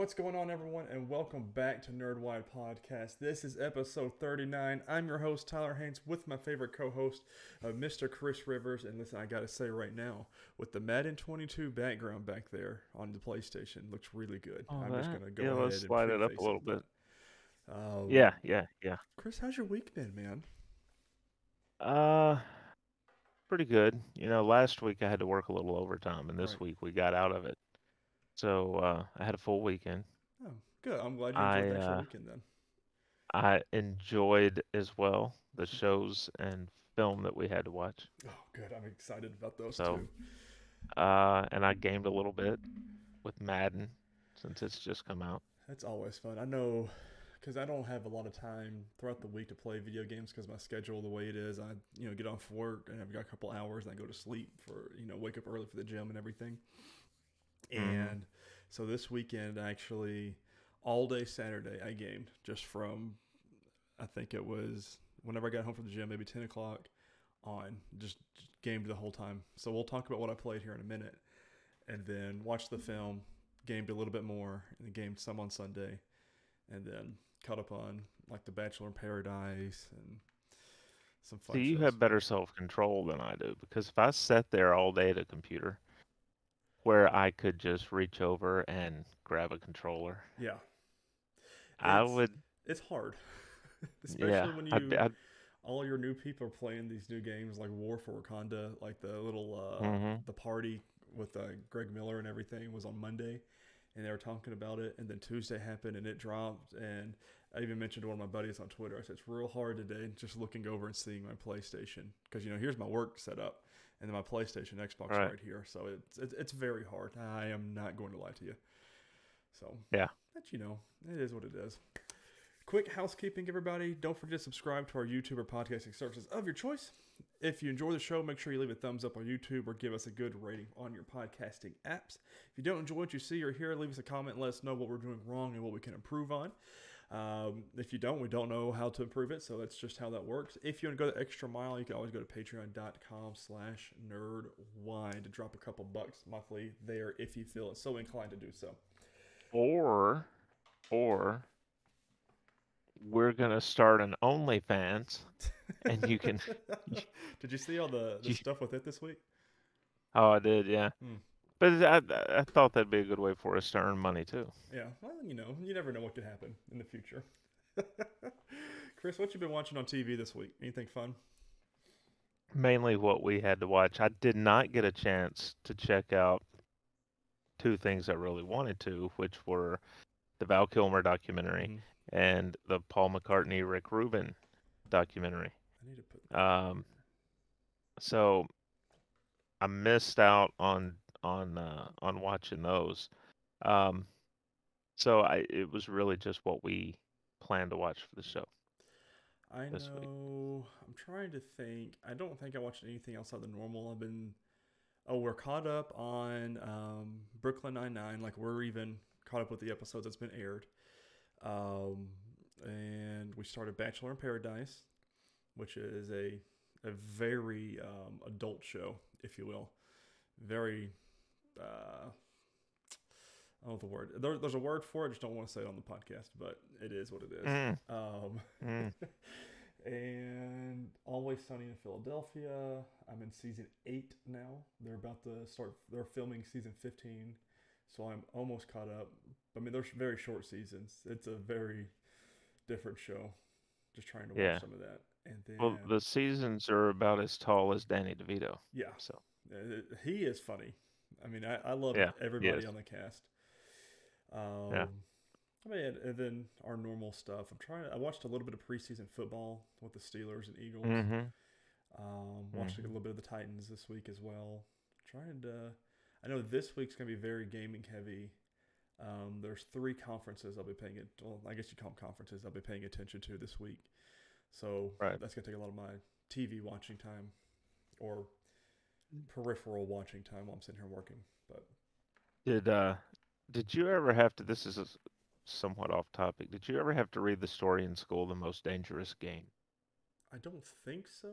What's going on, everyone, and welcome back to Nerdwide Podcast. This is episode 39. I'm your host, Tyler Haynes, with my favorite co host, uh, Mr. Chris Rivers. And listen, I got to say right now, with the Madden 22 background back there on the PlayStation, looks really good. Oh, I'm just going to go yeah, ahead let's and slide it up a little bit. but, um, Yeah, yeah, yeah. Chris, how's your week been, man? Uh, pretty good. You know, last week I had to work a little overtime, and this Right. week we got out of it. So uh, I had a full weekend. Oh, good. I'm glad you I, enjoyed the extra uh, weekend then. I enjoyed as well the shows and film that we had to watch. Oh, good. I'm excited about those So, too. Uh, and I gamed a little bit with Madden since it's just come out. That's always fun. I know because I don't have a lot of time throughout the week to play video games because my schedule the way it is. I you know get off work and I've got a couple hours and I go to sleep for you know wake up early for the gym and everything. Mhm. And so this weekend actually all day Saturday I gamed just from I think it was whenever I got home from the gym maybe ten o'clock on just, just gamed the whole time. So we'll talk about what I played here in a minute and then watch the film, gamed a little bit more, and then gamed some on Sunday, and then caught up on like The Bachelor in Paradise and some fun. So you shows. have better self control than I do because if I sat there all day at a computer where I could just reach over and grab a controller, yeah. I It's- would. It's hard, especially Yeah, when you I'd, all your new people are playing these new games like War for Wakanda, like the little uh, Mhm. the party with uh, Greg Miller and everything was on Monday, and they were talking about it, and then Tuesday happened and it dropped, and I even mentioned to one of my buddies on Twitter. I said it's real hard today, just looking over and seeing my PlayStation because you know here's my work setup, and then my PlayStation, Xbox Right. right, here, so it's, it's it's very hard. I am not going to lie to you. So Yeah. but you know it is what it is. Quick housekeeping, everybody. Don't forget to subscribe to our YouTube or podcasting services of your choice. If you enjoy the show, make sure you leave a thumbs up on YouTube or give us a good rating on your podcasting apps. If you don't enjoy what you see or hear, leave us a comment. Let us know what we're doing wrong and what we can improve on. Um, if you don't, we don't know how to improve it, so that's just how that works. If you want to go the extra mile, you can always go to patreon.com slash nerdwine to drop a couple bucks monthly there if you feel so inclined to do so. or, or we're gonna start an OnlyFans, and you can. Did you see all the, the You- stuff with it this week? Oh, I did, yeah. Hmm. But I, I thought that'd be a good way for us to earn money too. Yeah, well, you know, you never know what could happen in the future. Chris, what you been watching on TV this week? Anything fun? Mainly what we had to watch. I did not get a chance to check out two things I really wanted to, which were the Val Kilmer documentary Mhm. and the Paul McCartney Rick Rubin documentary. I need to put. Um, so I missed out on on uh, on watching those. Um, so I it was really just what we planned to watch for the show. I this week. know. I'm trying to think. I don't think I watched anything outside the normal. I've been. Oh, we're caught up on um, Brooklyn Nine Nine. Like we're even caught up with the episodes that's been aired. Um, and we started Bachelor in Paradise, which is a a very um, adult show, if you will. Very. Uh, I don't know the word. There, there's a word for it. I just don't want to say it on the podcast, but it is what it is. Mm, Um, mm. and Always Sunny in Philadelphia. I'm in season eight now. They're about to start. They're filming season 15, so I'm almost caught up. I mean, they're very short seasons. It's a very different show. Just trying to watch Yeah. some of that, and then Well, the seasons are about as tall as Danny DeVito. yeah, So uh, he is funny. I mean, I, I love Yeah, everybody on the cast. Um, I mean, and then our normal stuff. I'm trying. I watched a little bit of preseason football with the Steelers and Eagles. hmm Um, watched a Mhm. little bit of the Titans this week as well. Trying to. I know this week's gonna be very gaming heavy. Um, there's three conferences I'll be paying it. Well, I guess you call them conferences. I'll be paying attention to this week. So Right. that's gonna take a lot of my TV watching time, or peripheral watching time while I'm sitting here working. But Did uh did you ever have to this is a somewhat off topic. Did you ever have to read the story in school The Most Dangerous Game? I don't think so.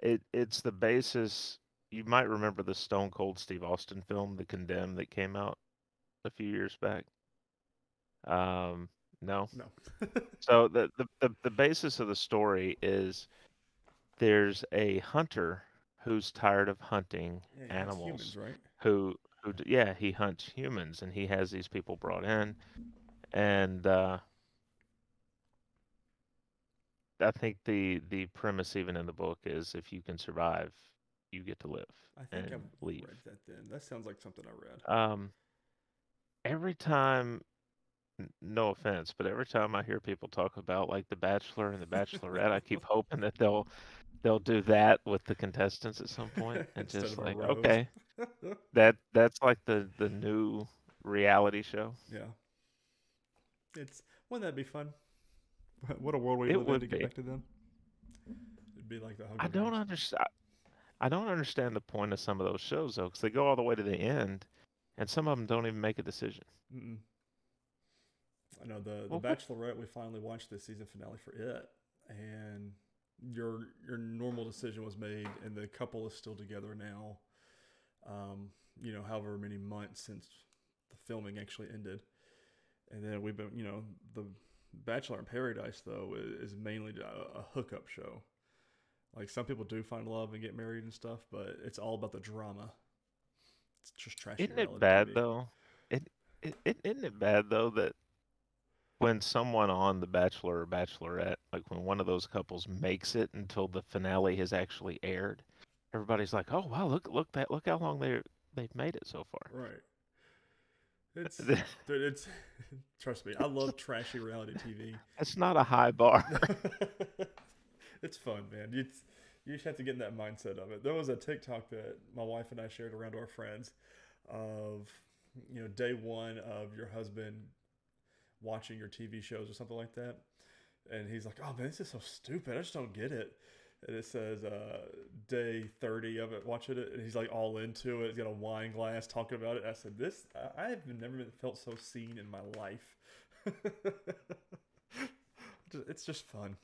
It it's the basis you might remember the Stone Cold Steve Austin film, The Condemned that came out a few years back? Um, no. No. So the, the the the basis of the story is there's a hunter who's tired of hunting Yeah, animals humans, right? who who yeah he hunts humans and he has these people brought in and uh I think the the premise even in the book is if you can survive you get to live I think I've leave read that then. That sounds like something I read. um every time n- no offense but every time I hear people talk about like the bachelor and the bachelorette I keep hoping that they'll they'll do that with the contestants at some point and just like okay that that's like the the new reality show yeah. It's wouldn't that be fun? What a world we It live in would to get be. back to them. It'd be like the Hunger I don't Games. understand. I don't understand the point of some of those shows though, because they go all the way to the end, and some of them don't even make a decision. Mm-mm. I know the the Bachelorette. We finally watched the season finale for it, and your your normal decision was made, and the couple is still together now. Um, you know, however many months since the filming actually ended, and then we've been, you know, the Bachelor in Paradise though is, is mainly a, a hookup show. Like some people do find love and get married and stuff, but it's all about the drama. It's just trash. Isn't it bad TV. though? It, it, it isn't it bad though that when someone on The Bachelor or Bachelorette, like when one of those couples makes it until the finale has actually aired, everybody's like, "Oh wow, look look that look how long they they've made it so far." Right. It's dude, it's trust me, I love trashy reality TV. It's not a high bar. it's fun, man. You you just have to get in that mindset of it. There was a TikTok that my wife and I shared around to our friends of you know day one of your husband watching your TV shows or something like that, and he's like, "Oh man, this is so stupid. I just don't get it." And it says uh, day thirty of it, watching it, and he's like all into it. He's got a wine glass talking about it. I said, "This I I have never felt so seen in my life." It's just fun.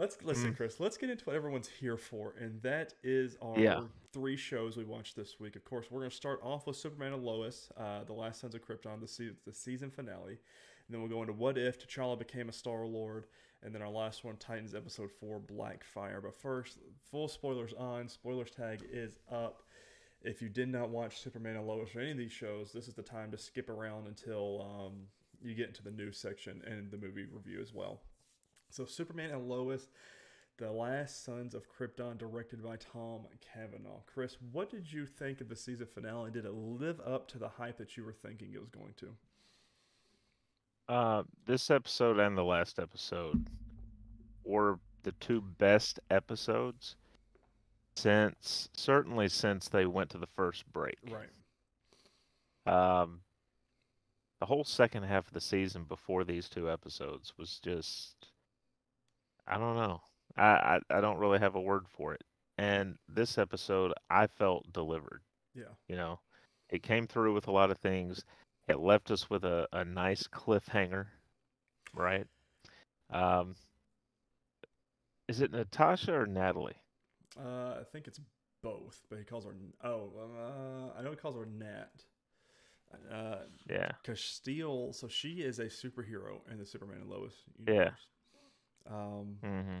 Let's listen, Mm. Chris. Let's get into what everyone's here for, and that is our Yeah. three shows we watched this week. Of course, we're going to start off with Superman and Lois, uh, the Last Sons of Krypton, the, se- the season finale, and then we'll go into What If T'Challa became a Star Lord, and then our last one, Titans episode four, Black Fire. But first, full spoilers on. Spoilers tag is up. If you did not watch Superman and Lois or any of these shows, this is the time to skip around until um, you get into the news section and the movie review as well. So, Superman and Lois, The Last Sons of Krypton, directed by Tom Cavanagh. Chris, what did you think of the season finale? Did it live up to the hype that you were thinking it was going to? Uh, this episode and the last episode were the two best episodes since certainly since they went to the first break. Right. Um, the whole second half of the season before these two episodes was just I don't know. I, I, I don't really have a word for it. And this episode I felt delivered. Yeah. You know, it came through with a lot of things. It left us with a, a nice cliffhanger, right? Um, is it Natasha or Natalie? Uh, I think it's both, but he calls her. Oh, uh, I know he calls her Nat. Uh, Yeah. because Steel, so she is a superhero in the Superman and Lois Yeah. Um, hmm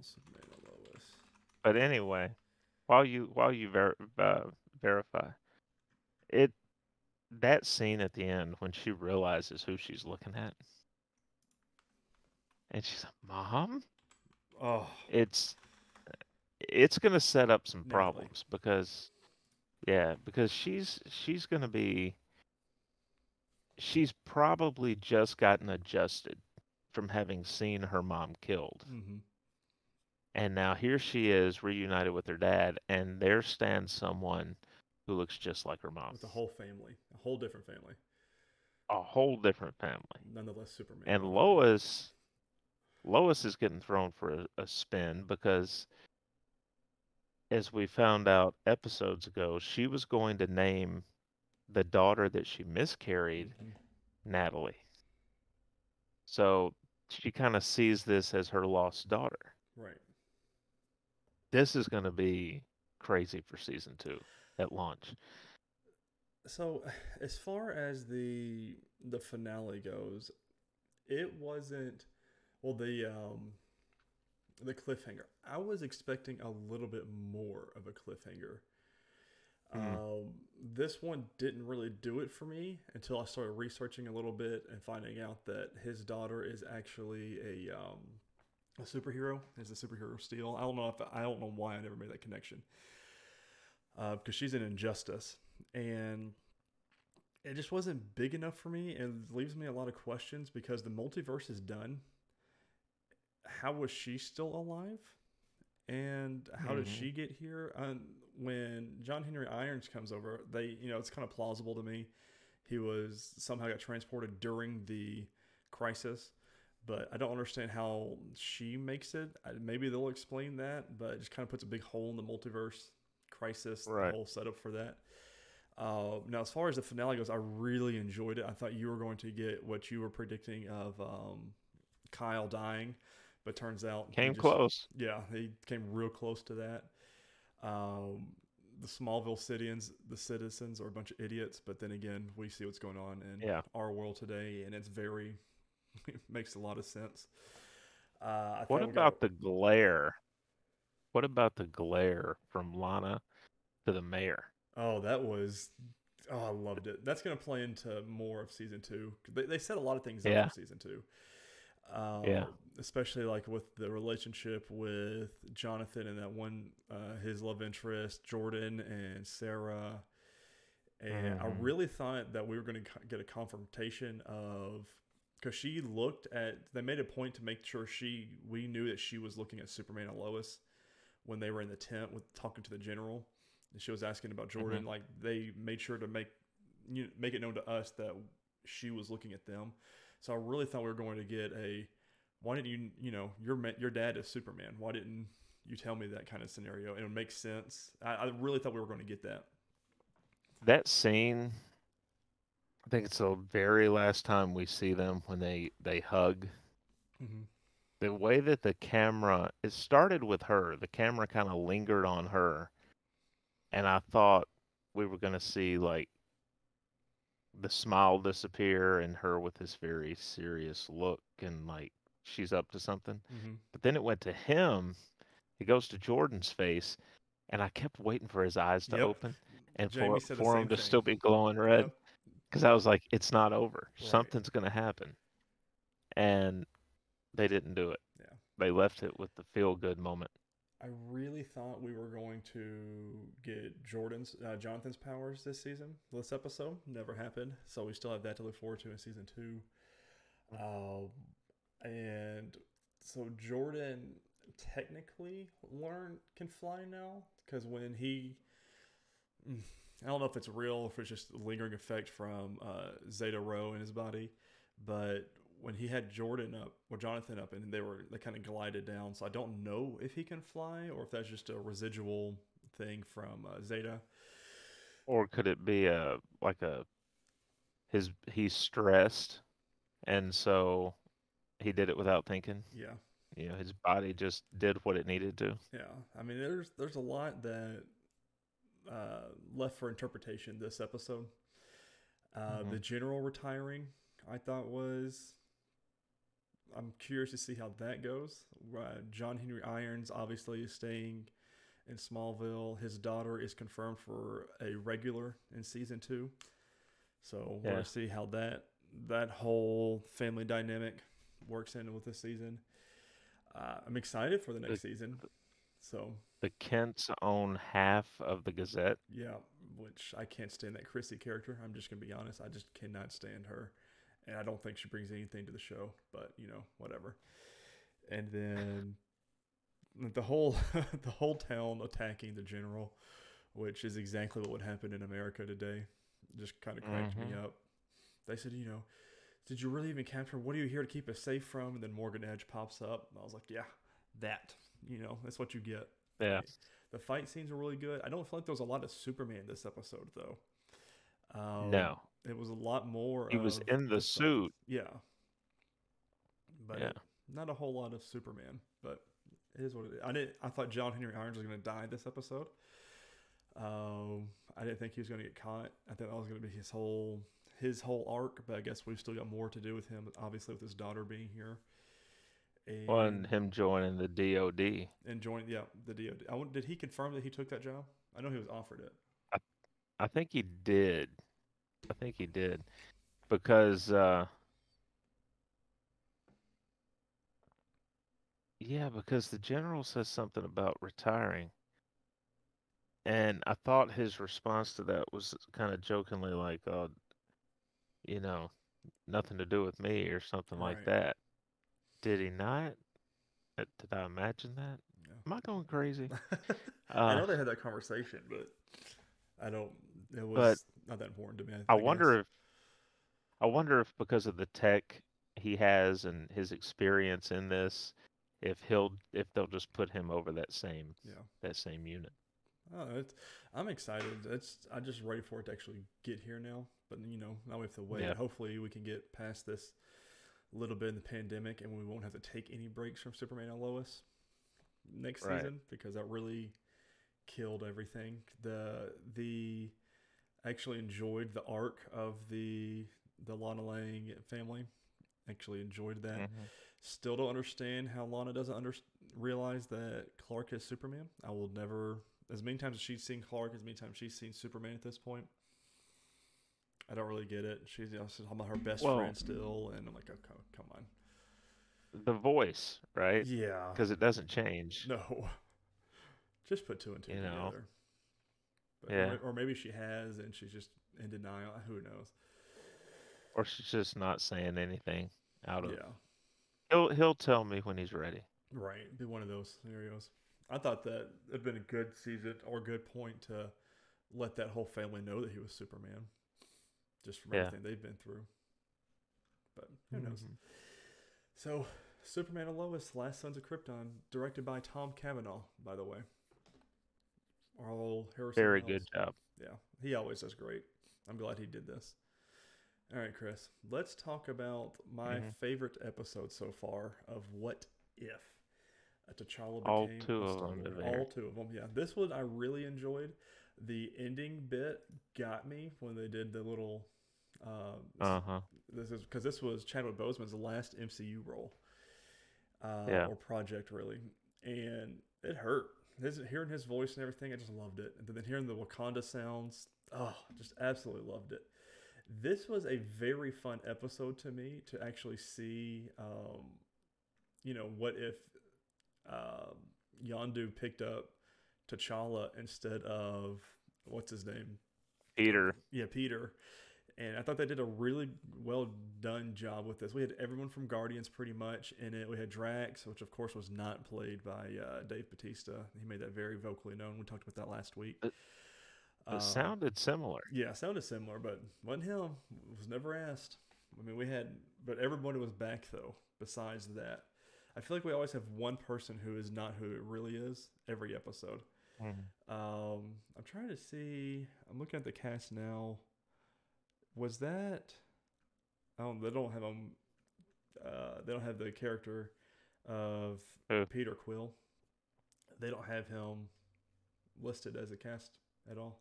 Superman Lois. But anyway, while you while you ver- uh, verify, it that scene at the end when she realizes who she's looking at, and she's like, "Mom," Oh, it's it's gonna set up some problems because yeah, because she's she's gonna be she's probably just gotten adjusted from having seen her mom killed. hmm And now here she is reunited with her dad, and there stands someone who looks just like her mom. with a whole family, a whole different family. A whole different family. Nonetheless, Superman. And Lois Lois is getting thrown for a, a spin because as we found out episodes ago, she was going to name the daughter that she miscarried Mhm. Natalie. So she kind of sees this as her lost daughter. Right. This is going to be crazy for season two at launch. So, as far as the the finale goes, it wasn't well the um the cliffhanger. I was expecting a little bit more of a cliffhanger. Mm. Um, this one didn't really do it for me until I started researching a little bit and finding out that his daughter is actually a um, a superhero. Is a superhero Steel. I don't know if I don't know why I never made that connection. Uh, because she's an injustice, and it just wasn't big enough for me, and leaves me a lot of questions because the multiverse is done. How was she still alive? And how did Mhm. she get here? Um, when John Henry Irons comes over, they, you know, it's kind of plausible to me. He was somehow got transported during the crisis, but I don't understand how she makes it. I, maybe they'll explain that, but it just kind of puts a big hole in the multiverse crisis, Right. the whole setup for that. Uh, now, as far as the finale goes, I really enjoyed it. I thought you were going to get what you were predicting of um, Kyle dying, but turns out Came just- close. yeah, he came real close to that. Um, the Smallville citizens, the citizens are a bunch of idiots, but then again, we see what's going on in Yeah. our world today, and it's very it makes a lot of sense. Uh, I What thought about got, the glare? What about the glare from Lana to the mayor? Oh, that was. Oh, I loved it. That's going to play into more of season two. They, they set a lot of things Yeah. for season two. Uh, Yeah. Especially like with the relationship with Jonathan and that one, uh, his love interest, Jordan and Sarah. And I Mhm. really thought that we were going to get a confrontation of because she looked at. They made a point to make sure she we knew that she was looking at Superman and Lois when they were in the tent with talking to the general. And she was asking about Jordan. Like they made sure to make you know, make it known to us that she was looking at them. So I really thought we were going to get a. Why didn't you? You know, your your dad is Superman. Why didn't you tell me that kind of scenario? It would make sense. I, I really thought we were going to get that. That scene, I think it's the very last time we see them when they they hug. Mm-hmm. The way that the camera, it started with her. The camera kind of lingered on her, and I thought we were gonna see like the smile disappear and her with this very serious look and like she's up to something. Mm-hmm. But then it went to him. It goes to Jordan's face, and I kept waiting for his eyes to Yep. open and Jamie for for him to still be glowing red. Yep. Because I was like, it's not over. Right. Something's gonna happen, and they didn't do it. Yeah. They left it with the feel good moment. I really thought we were going to get Jordan's uh, Jonathan's powers this season, this episode. Never happened, so we still have that to look forward to in season two. Um, and so Jordan technically learn can fly now because when he, mm, I don't know if it's real or if it's just lingering effect from uh, Zeta Rho in his body, but when he had Jordan up or Jonathan up and they were they kind of glided down. So I don't know if he can fly or if that's just a residual thing from uh, Zeta. Or could it be a like a his he's stressed, and so he did it without thinking. Yeah, You know, his body just did what it needed to. yeah. I mean, there's there's a lot that uh, left for interpretation this episode. Uh, Mhm. The general retiring, I thought was. I'm curious to see how that goes. Uh, John Henry Irons obviously is staying in Smallville. His daughter is confirmed for a regular in season two. So we're Yeah. gonna see how that that whole family dynamic works in with this season. Uh, I'm excited for the next The- season. So The Kents own half of the Gazette. yeah, which I can't stand that Chrissy character. I'm just gonna be honest. I just cannot stand her, and I don't think she brings anything to the show. But you know, whatever. And then the whole the whole town attacking the general, which is exactly what would happen in America today. Just kind of cracked me Mhm. up. They said, you know, did you really even capture? What are you here to keep us safe from? And then Morgan Edge pops up, and I was like, yeah, that. You know, that's what you get. Yeah. The fight scenes were really good. I don't feel like there was a lot of Superman this episode though. Um, No, it was a lot more. he was in the suit. Yeah, but Yeah. not a whole lot of Superman. But it is what it is. I did. I thought John Henry Irons was going to die this episode. Um, I didn't think he was going to get caught. I thought that was going to be his whole his whole arc, but I guess we've still got more to do with him. Obviously, with his daughter being here. And, Well, and him joining the DOD. and joining, yeah, the DOD. I did he confirm that he took that job? I know he was offered it. I think he did. I think he did. Because uh Yeah, because the general says something about retiring. And I thought his response to that was kind of jokingly like, uh, you know, nothing to do with me or something like that. Did he not? Uh, Did I imagine that? Yeah. Am I going crazy? I know Uh, they had that conversation, but I don't. It was not that important to me. I wonder if I wonder if because of the tech he has and his experience in this, if he'll if they'll just put him over that same Yeah. that same unit. Oh, it's, I'm excited. It's I'm just ready for it to actually get here now. But you know, now we have to wait. Yeah. Hopefully, we can get past this little bit in the pandemic, and we won't have to take any breaks from Superman and Lois next Right. season because that really killed everything. The the I actually enjoyed the arc of the the Lana Lang family. Actually enjoyed that. Mhm. Still don't understand how Lana doesn't under- realize that Clark is Superman. I will never, as many times as she's seen Clark, as many times she's seen Superman at this point. I don't really get it. She's you know, talking about her best Well- friend still, and I'm like, oh, come, on. The voice, right? Yeah. Because it doesn't change. No. Just put two and two You together. But, Yeah. Or, or maybe she has, and she's just in denial. Who knows? Or she's just not saying anything out of Yeah. He'll he'll tell me when he's ready. Right, be one of those scenarios. I thought that it'd been a good season or good point to let that whole family know that he was Superman, just from Yeah. everything they've been through. But who knows? Mhm. So, Superman and Lois: Last Sons of Krypton, directed by Tom Cavanagh, by the way. All Harrison. Very Wells. good job. Yeah, he always does great. I'm glad he did this. All right, Chris, let's talk about my Mhm. favorite episode so far of What If. Uh, T'Challa All two a of 'em Star-Lord. are. All two of them, yeah. This one I really enjoyed. The ending bit got me when they did the little. Uh, Uh huh. this is because this was Chadwick Boseman's last MCU role, uh, Yeah. or project really, and it hurt. His, hearing his voice and everything, I just loved it. And then hearing the Wakanda sounds, oh, just absolutely loved it. This was a very fun episode to me to actually see. Um, you know, what if um Yondu picked up T'Challa instead of what's his name? Peter. Yeah, Peter. And I thought they did a really well done job with this. We had everyone from Guardians pretty much in it. We had Drax, which of course was not played by uh, Dave Bautista. He made that very vocally known. We talked about that last week. It- It Um, sounded similar. yeah, sounded similar, but wasn't him. Was never asked. I mean, we had, but everybody was back though. Besides that, I feel like we always have one person who is not who it really is every episode. Mhm. Um, I'm trying to see. I'm looking at the cast now. Was that? Oh, they don't have them. Uh, they don't have the character of Who? Peter Quill. They don't have him listed as a cast at all.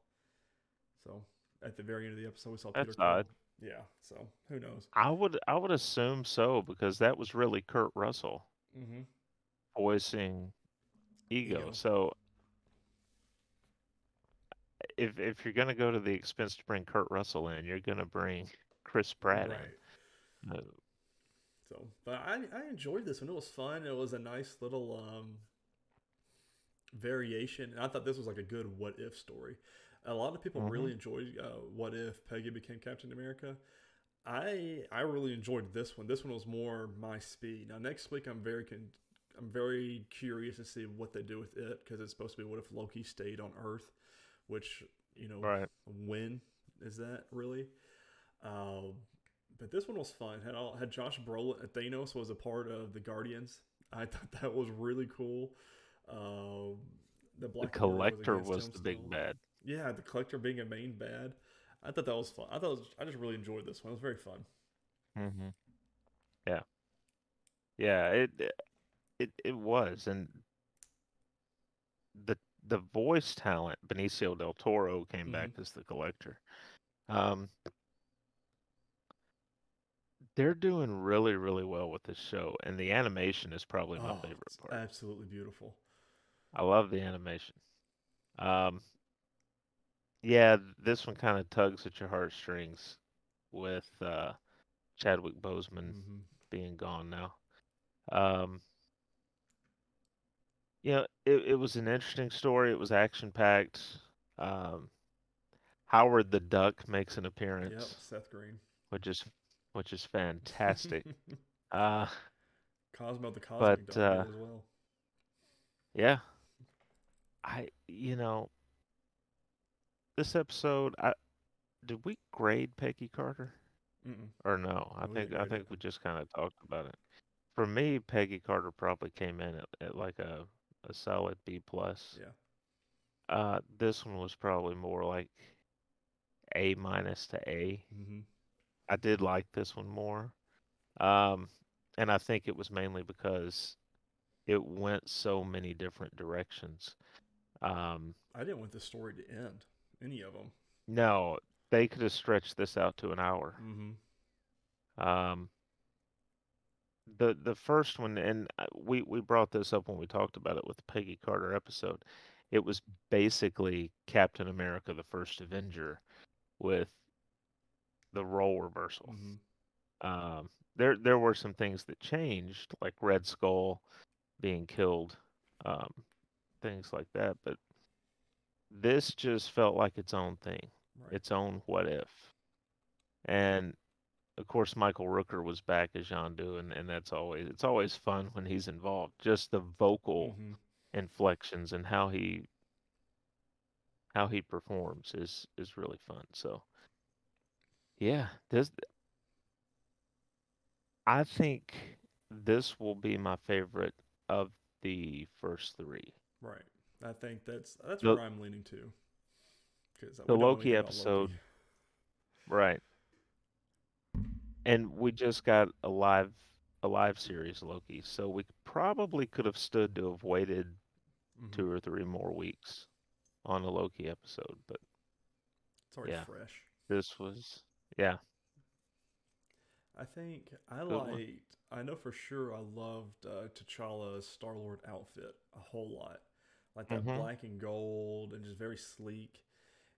So at the very end of the episode, we saw Peter That's Quill. Yeah. So who knows? I would I would assume so because that was really Kurt Russell Mm-hmm. voicing Ego. Ego. So if if you're gonna go to the expense to bring Kurt Russell in, you're gonna bring Chris Pratt in. Uh, So, but I I enjoyed this one. It was fun. It was a nice little um variation. And I thought this was like a good what if story. A lot of people Mhm. really enjoyed uh, what if Peggy became Captain America. I I really enjoyed this one. This one was more my speed. Now next week I'm very con- I'm very curious to see what they do with it because it's supposed to be what if Loki stayed on Earth, which you know right. when is that really? Um, but this one was fun. Had all had Josh Brolin. Thanos was a part of the Guardians. I thought that was really cool. Um, the The collector against was the big bad. Yeah, the collector being a main bad. I thought that was fun. I thought was, I just really enjoyed this one. It was very fun. hmm Yeah. Yeah, it it it was, and the the voice talent, Benicio del Toro came back Mm-hmm. as the collector. Um, they're doing really, really well with this show, and the animation is probably my Oh, favorite it's part. absolutely beautiful. I love the animation. Um, yeah, this one kind of tugs at your heartstrings with uh, Chadwick Boseman hmm being gone now. Um, you know, it, it was an interesting story. It was action packed. Um, Howard the Duck makes an Yep, appearance, Seth Green. which is which is fantastic. uh, Cosmo the Cosmic But, Dog uh, as well. yeah, I you know this episode. I did we grade Peggy Carter Mm-mm. or no? I We think I think it. we just kind of talked about it. For me, Peggy Carter probably came in at, at like a a solid B plus. Yeah. Uh, this one was probably more like A minus to A. hmm I did like this one more. Um, and I think it was mainly because it went so many different directions. Um, I didn't want the story to end. Any of them. no, they could have stretched this out to an hour. Mm-hmm. Um, the the first one, and uh, we we brought this up when we talked about it with the Peggy Carter episode. It was basically Captain America: The First Avenger with the role reversal. Mm-hmm. Um, there there were some things that changed, like Red Skull being killed, um, things like that. But this just felt like its own thing, Right. its own what if. And of course, Michael Rooker was back as Yondu, and, and that's always it's always fun when he's involved. Just the vocal hmm inflections and how he how he performs is is really fun. So yeah, this I think this will be my favorite of the first three. Right. I think that's that's The- where I'm leaning to. The Loki episode- Right. And we just got a live a live series Loki, so we probably could have stood to have waited Mm-hmm. two or three more weeks on a Loki episode, but It's already yeah. fresh. this was yeah. I think I Good one. liked. I know for sure I loved uh, T'Challa's Star Lord outfit a whole lot, like that Mhm. black and gold and just very sleek,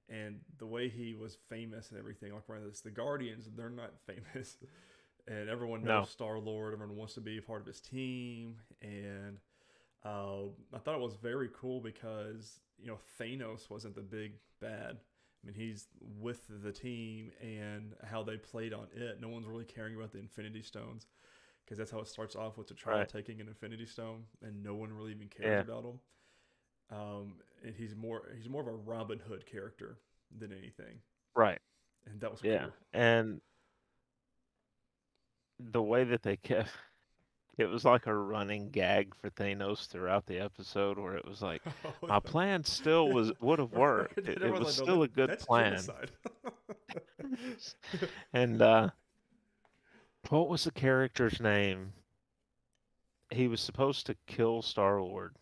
and the way he was famous and everything. Like wearing this, the Guardians, they're not famous, and everyone No. knows Star Lord. Everyone wants to be a part of his team, and uh, I thought it was very cool because you know Thanos wasn't the big bad. I mean, he's with the team and how they played on it. No one's really caring about the Infinity Stones because that's how it starts off with T'Challa Right. taking an Infinity Stone, and no one really even cares Yeah. about them Um, and he's more he's more of a Robin Hood character than anything, Right. and that was Yeah. cool. And the way that they kept it was like a running gag for Thanos throughout the episode where it was like my plan still was would have worked. It, it was still a good plan. And uh what was the character's name? He was supposed to kill Star Lord,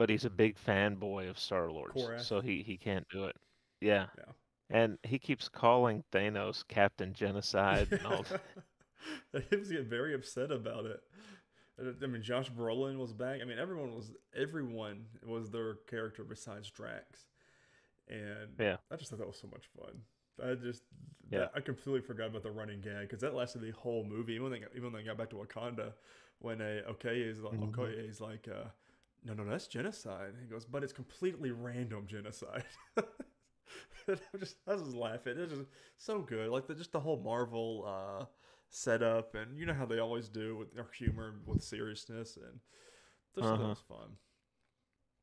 but he's a big fanboy of Star Lord, Korath. so he he can't do it. Yeah. Yeah. And he keeps calling Thanos Captain Genocide and all he was getting very upset about it. I mean, Josh Brolin was back. I mean, everyone was everyone was their character besides Drax, and Yeah. I just thought that was so much fun. I just Yeah. that- I completely forgot about the running gag because that lasted the whole movie. Even when they got, even when they got back to Wakanda, when a okay is like Mhm. Okoye is like, uh, no, no, that's genocide. He goes, but it's completely random genocide. I'm just I was just laughing. It's just so good. Like the, just the whole Marvel uh, setup, and you know how they always do with their humor, with seriousness, and just that Uh-huh. was fun.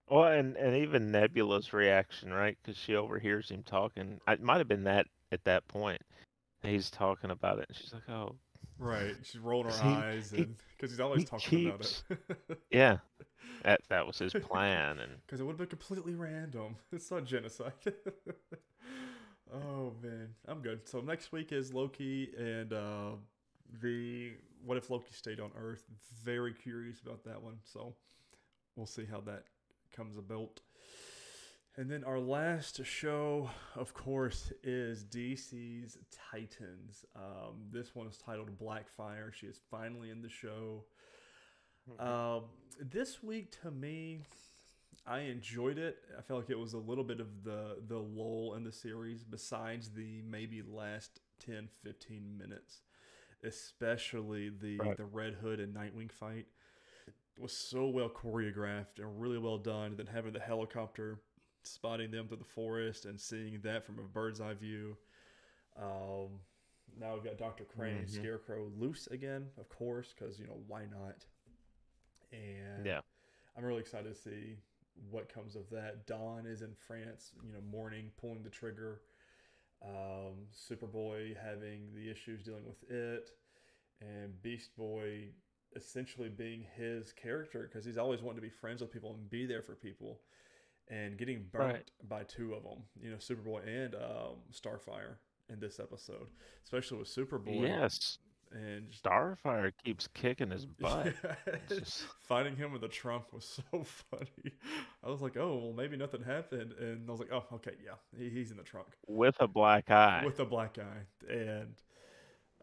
Well, and and even Nebula's reaction, right? Because she overhears him talking. It might have been that at that point. He's talking about it, and she's like, "Oh, Right. She's rolling her He- eyes, because he's always he talking about it. yeah, that that was his plan." And Because it would have been completely random. It's not genocide. oh man, I'm good. So next week is Loki and uh, the what if Loki stayed on Earth? Very curious about that one. So we'll see how that comes about. And then our last show, of course, is DC's Titans. Um, this one is titled Blackfire. She is finally in the show. Um, this week, to me, I enjoyed it. I felt like it was a little bit of the the lull in the series, besides the maybe last 10, 15 minutes, especially the Right. the Red Hood and Nightwing fight. It was so well choreographed and really well done. Then having the helicopter spotting them through the forest and seeing that from a bird's eye view. Um, now we've got Doctor Crane Mhm. Scarecrow loose again, of course, because you know why not? And Yeah. I'm really excited to see what comes of that. Dawn is in France, you know, mourning, pulling the trigger. Um, Superboy having the issues dealing with it, and Beast Boy essentially being his character because he's always wanting to be friends with people and be there for people, and getting burnt Right. by two of them, you know, Superboy and um, Starfire in this episode, especially with Superboy. Yes, and just- Starfire keeps kicking his butt. yeah, just- finding him in the trunk was so funny. I was like, oh, well, maybe nothing happened. And I was like, oh, okay, yeah, he, he's in the trunk with a black eye. with a black eye. And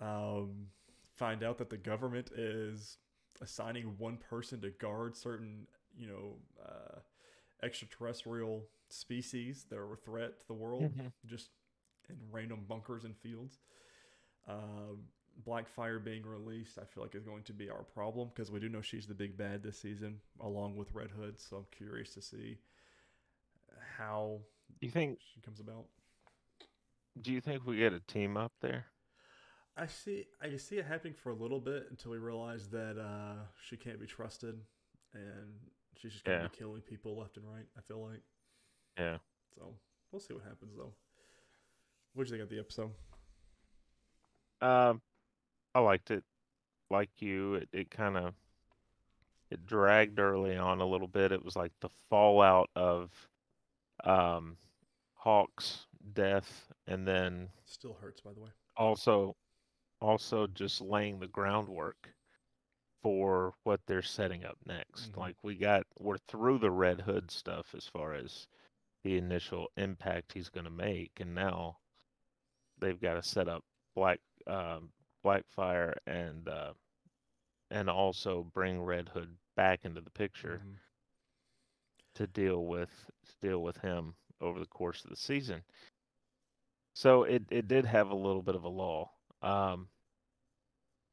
um, find out that the government is assigning one person to guard certain, you know, uh, extraterrestrial species that are a threat to the world, Mhm. just in random bunkers and fields. Um, Blackfire being released, I feel like is going to be our problem because we do know she's the big bad this season, along with Red Hood. So I'm curious to see how you think? she comes about. Do you think we get a team up there? I see. I see it happening for a little bit until we realize that uh, she can't be trusted, and she's just gonna Yeah. be killing people left and right. I feel like. Yeah. So we'll see what happens though. What do you think of the episode? Um, I liked it. Like you, it, it kind of it dragged early on a little bit. It was like the fallout of um Hawk's death, and then Still hurts, by the way. also also just laying the groundwork for what they're setting up next. Mhm. Like we got we're through the Red Hood stuff as far as the initial impact he's going to make, and now they've got to set up Black um, Blackfire and uh, and also bring Red Hood back into the picture Mhm. to deal with to deal with him over the course of the season. So it it did have a little bit of a lull. Um,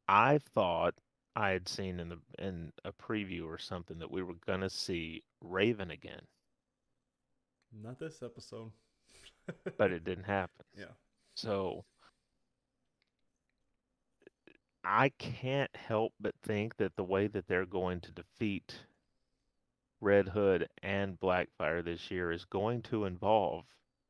I thought I had seen in the in a preview or something that we were gonna see Raven again, Not this episode. but it didn't happen. yeah. So I can't help but think that the way that they're going to defeat Red Hood and Blackfire this year is going to involve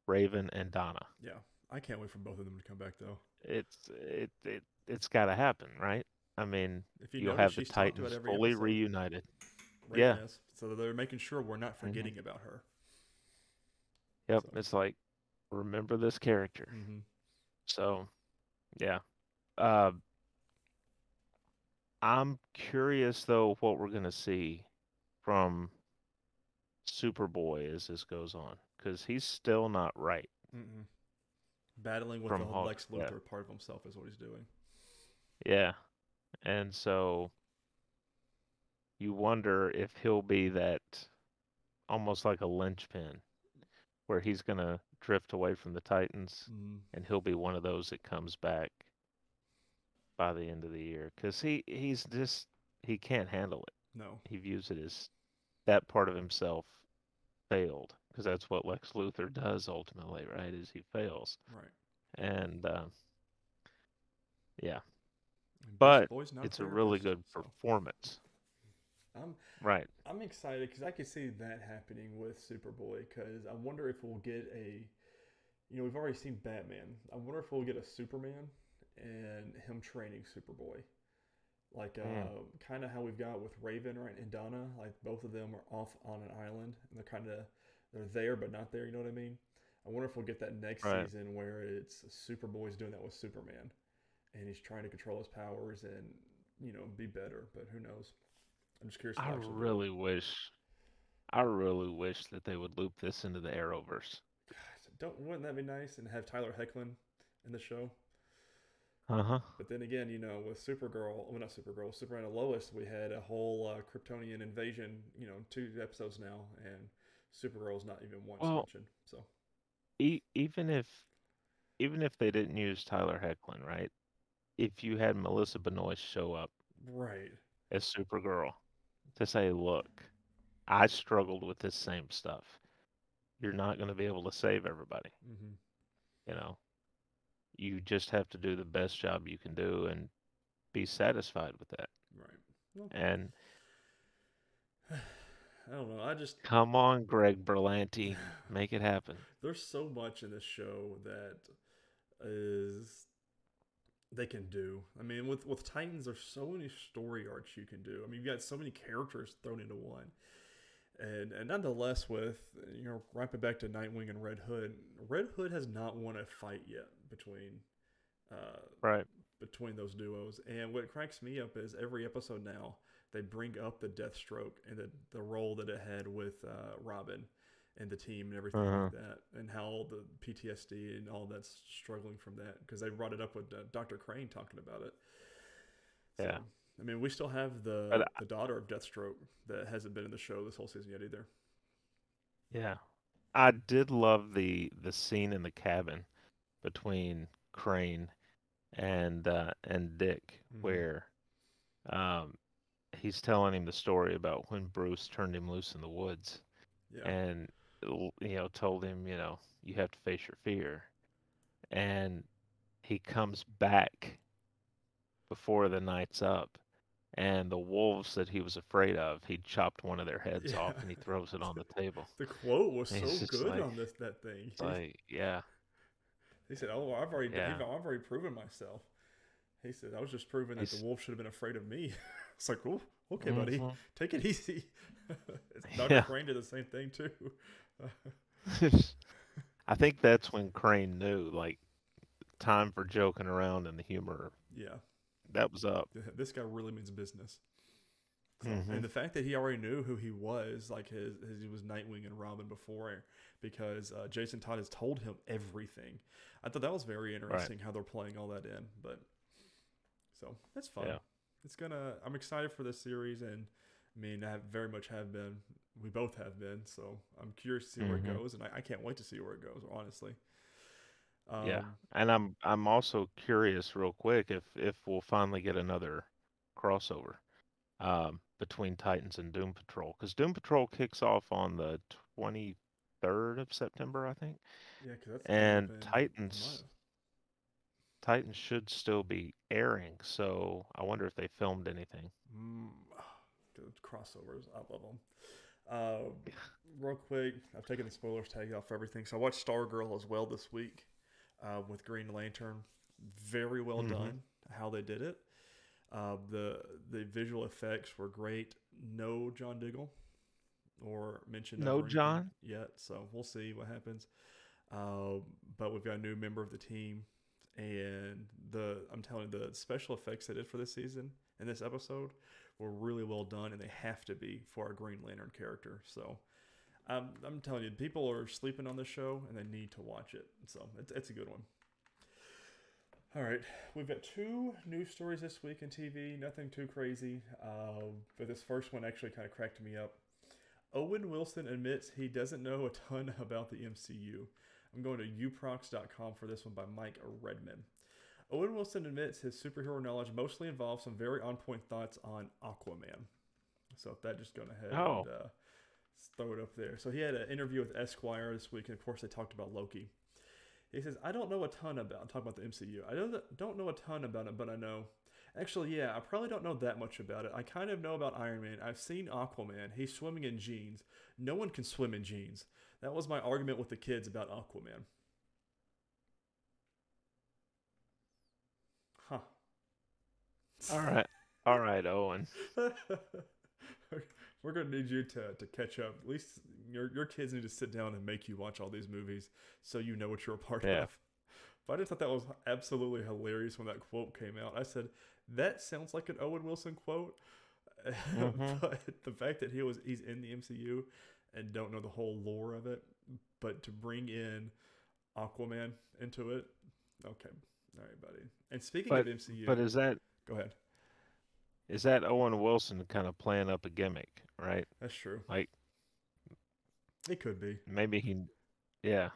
Raven and Donna. Yeah. I can't wait for both of them to come back though. It's it it it's got to happen, right? I mean, If you you'll notice, have the she's talked about Titans fully episode. reunited. Raven yeah. is. So they're making sure we're not Mhm. forgetting about her. Yep, So- it's like remember this character. Mm-hmm. So, yeah. Uh, I'm curious though what we're gonna see from Superboy as this goes on, because he's still not right. Mm-mm. Battling with From the Hawk, Lex yeah. Luthor part of himself is what he's doing. Yeah, and so you wonder if he'll be that almost like a linchpin, where he's gonna drift away from the Titans, Mm. and he'll be one of those that comes back by the end of the year, because he he's just he can't handle it. No. he views it as that part of himself failed because that's what Lex Luthor does ultimately, right? Is he fails, Right. and uh, yeah, But Boy's it's a really good performance, I'm right? I'm excited because I can see that happening with Superboy. Because I wonder if we'll get a, you know, we've already seen Batman. I wonder if we'll get a Superman and him training Superboy, like uh, Mm. kind of how we've got with Raven right and Donna. Like both of them are off on an island and they're kind of they're there but not there. You know what I mean? I wonder if we'll get that next Right. season where it's Superboy's doing that with Superman, and he's trying to control his powers and you know be better. But who knows? I'm just curious. I they'll do really wish, I really wish that they would loop this into the Arrowverse. God, don't wouldn't that be nice and have Tyler Hoechlin in the show? Uh huh. But then again, you know, with Supergirl, well, not Supergirl, Superman and Lois, we had a whole uh, Kryptonian invasion. You know, two episodes now, and Supergirl's not even once Well- mentioned. So E- even if even if they didn't use Tyler Hoechlin, right? If you had Melissa Benoist show up right, as Supergirl to say, "Look, I struggled with this same stuff. You're not going to be able to save everybody." hmm You know, you just have to do the best job you can do and be satisfied with that. right. Well, And I don't know. I just come on, Greg Berlanti, make it happen. there's so much in this show that is they can do. I mean, with with Titans, there's so many story arcs you can do. I mean, you've got so many characters thrown into one, and and nonetheless, with you know, wrapping back to Nightwing and Red Hood, Red Hood has not won a fight yet between. Uh, Right. between those duos. And what cracks me up is every episode now they bring up the Deathstroke and the, the role that it had with uh, Robin and the team and everything Uh-huh. like that, and how the PTSD and all that's struggling from that because they brought it up with uh, Dr. Crane talking about it. Yeah. I mean, we still have the But the daughter of Deathstroke that hasn't been in the show this whole season yet either. Yeah. I did love the the scene in the cabin between Crane and uh, and Dick Mhm. where um he's telling him the story about when Bruce turned him loose in the woods Yeah. and you know told him, you know, you have to face your fear. And he comes back before the night's up and the wolves that he was afraid of, he chopped one of their heads off and he throws it on the table. the quote was It's so good like- on this that thing. Like, yeah. He said, "Oh, I've already, Yeah. I've already proven myself." He said, "I was just proving that the wolf should have been afraid of me." it's like, "Oh, okay, buddy, Mhm. take it easy." It's Dr. Yeah. Crane did the same thing too. I think that's when Crane knew, like, time for joking around and the humor. yeah, That was up. this guy really means business. Mhm. And the fact that he already knew who he was, like his, his he was Nightwing and Robin before, because uh, Jason Todd has told him everything. I thought that was very interesting how they're playing all that in. But so that's fun. Yeah. It's gonna. I'm excited for this series, and I mean, I have very much have been. We both have been. So I'm curious to see where Mhm. it goes, and I, I can't wait to see where it goes. Honestly. Um, Yeah. And I'm I'm also curious, real quick, if if we'll finally get another crossover um, between Titans and Doom Patrol, because Doom Patrol kicks off on the 23rd of September, I think. Yeah, because that's And Titans. Titans should still be airing, so I wonder if they filmed anything. Mm, good crossovers. I love them. Uh, real quick, I've taken the spoilers tag off everything. So I watched Stargirl as well this week uh, with Green Lantern. Very well Mhm. done how they did it. Uh, the the visual effects were great. No John Diggle or mentioned No of or anything John? yet. So we'll see what happens. Uh, but we've got a new member of the team, and the I'm telling you, the special effects they did for this season in this episode were really well done, and they have to be for a Green Lantern character. So um, I'm telling you, people are sleeping on this show, and they need to watch it. So it's, it's a good one. All right, we've got two news stories this week in TV. Nothing too crazy, uh, but this first one actually kind of cracked me up. Owen Wilson admits he doesn't know a ton about the MCU. I'm going to uproxx.com for this one by Mike Redman. Owen Wilson admits his superhero knowledge mostly involves some very on point thoughts on Aquaman. So if that just going ahead Oh. and uh, throw it up there. So he had an interview with Esquire this week, and of course they talked about Loki. He says, "I don't know a ton about talking about the MCU. I don't don't know a ton about it, but I know. Actually, yeah, I probably don't know that much about it. I kind of know about Iron Man. I've seen Aquaman. He's swimming in jeans. No one can swim in jeans. That was my argument with the kids about Aquaman. Huh. All right, all right, Owen. We're gonna need you to, to catch up. At least your your kids need to sit down and make you watch all these movies so you know what you're a part Yeah. of. But I just thought that was absolutely hilarious when that quote came out. I said, That sounds like an Owen Wilson quote. Mhm. but the fact that he was he's in the MCU and don't know the whole lore of it, but to bring in Aquaman into it, okay, all right, buddy. And speaking But- of MCU, But is that go ahead. is that Owen Wilson kind of playing up a gimmick, right? That's true. Like- it could be. Maybe he, yeah.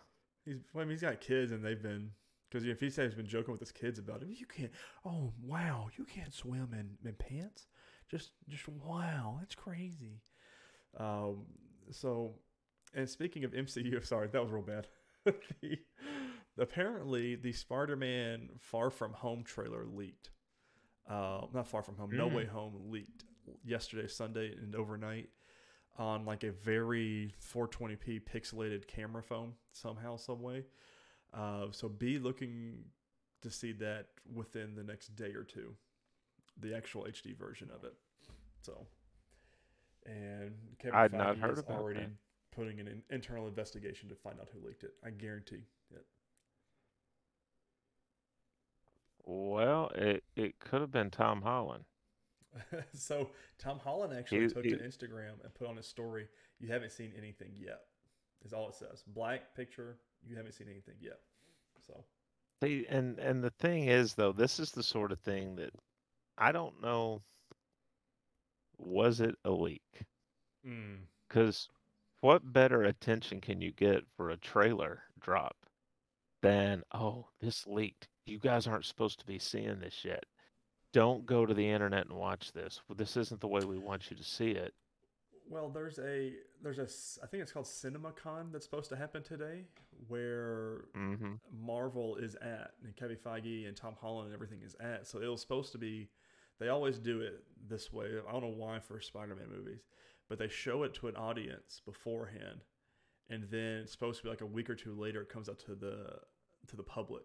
He's I mean, he's got kids, and they've been because if he says he's been joking with his kids about it, you can't. Oh wow, you can't swim in, in pants. Just just wow, that's crazy. Um. So, and speaking of MCU, sorry, that was real bad. the, apparently, the Spider-Man Far From Home trailer leaked. Uh, not Far From Home, No Mm. Way Home leaked yesterday, Sunday, and overnight on like a very 420p pixelated camera phone somehow, some way. Uh, so be looking to see that within the next day or two, the actual HD version of it. So, and Kevin I'd Feige not heard is about already that. putting an internal investigation to find out who leaked it. I guarantee it. Well, it it could have been Tom Holland. so Tom Holland actually He- took he- to Instagram and put on his story, "You haven't seen anything yet." Is all it says. Black picture. You haven't seen anything yet. So See, and and the thing is though, this is the sort of thing that I don't know. Was it a leak? mm, Because what better attention can you get for a trailer drop than, oh, this leaked. You guys aren't supposed to be seeing this yet. Don't go to the internet and watch this. This isn't the way we want you to see it. Well, there's a there's a I think it's called CinemaCon that's supposed to happen today, where Mm-hmm. Marvel is at, and Kevin Feige and Tom Holland and everything is at. So it was supposed to be. They always do it this way. I don't know why for Spider-Man movies, but they show it to an audience beforehand, and then it's supposed to be like a week or two later. It comes out to the to the public.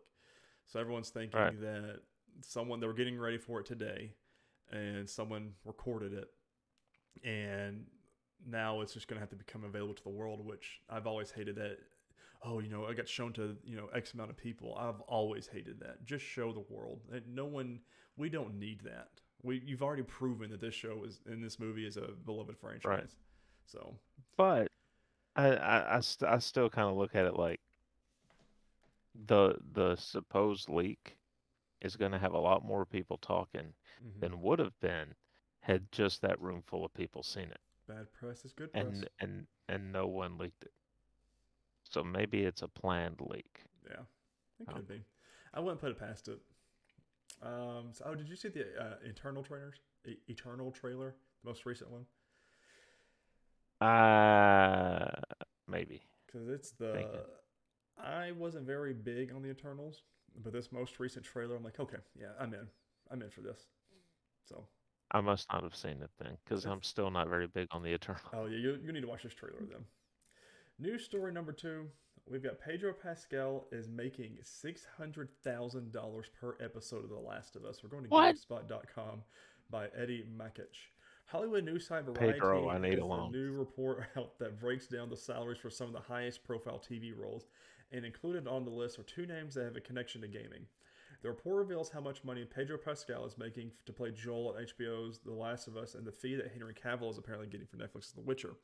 So everyone's thinking Right. that someone they were getting ready for it today, and someone recorded it, and now it's just going to have to become available to the world. Which I've always hated that oh, you know, I got shown to, you know, X amount of people. I've always hated that. Just show the world. And no one, we don't need that. We, you've already proven that this show is, in this movie is a beloved franchise. Right. So, But I, I, I, st- I still kind of look at it like the the supposed leak is going to have a lot more people talking mhm. than would have been had just that room full of people seen it. bad press is good press. and and and no one leaked it. So maybe it's a planned leak. yeah, it could be. I wouldn't put it past it. Um, so, oh, did you see the uh, Eternal trailers? E- Eternal trailer, the most recent one? Uh maybe. Because it's the. I wasn't very big on the Eternals, but this most recent trailer, I'm like, okay, yeah, I'm in. I'm in for this. So, I must not have seen it then, because I'm still not very big on the Eternal. oh yeah, you, you need to watch this trailer then. News story number two: We've got Pedro Pascal is making six hundred thousand dollars per episode of The Last of Us. We're going to? GameSpot.com by Eddie Makuch. Hollywood news site Variety Pedro, I need has a loan. a new report out that breaks down the salaries for some of the highest profile TV roles, and included on the list are two names that have a connection to gaming. The report reveals how much money Pedro Pascal is making to play Joel at HBO's The Last of Us and the fee that Henry Cavill is apparently getting for Netflix's The Witcher.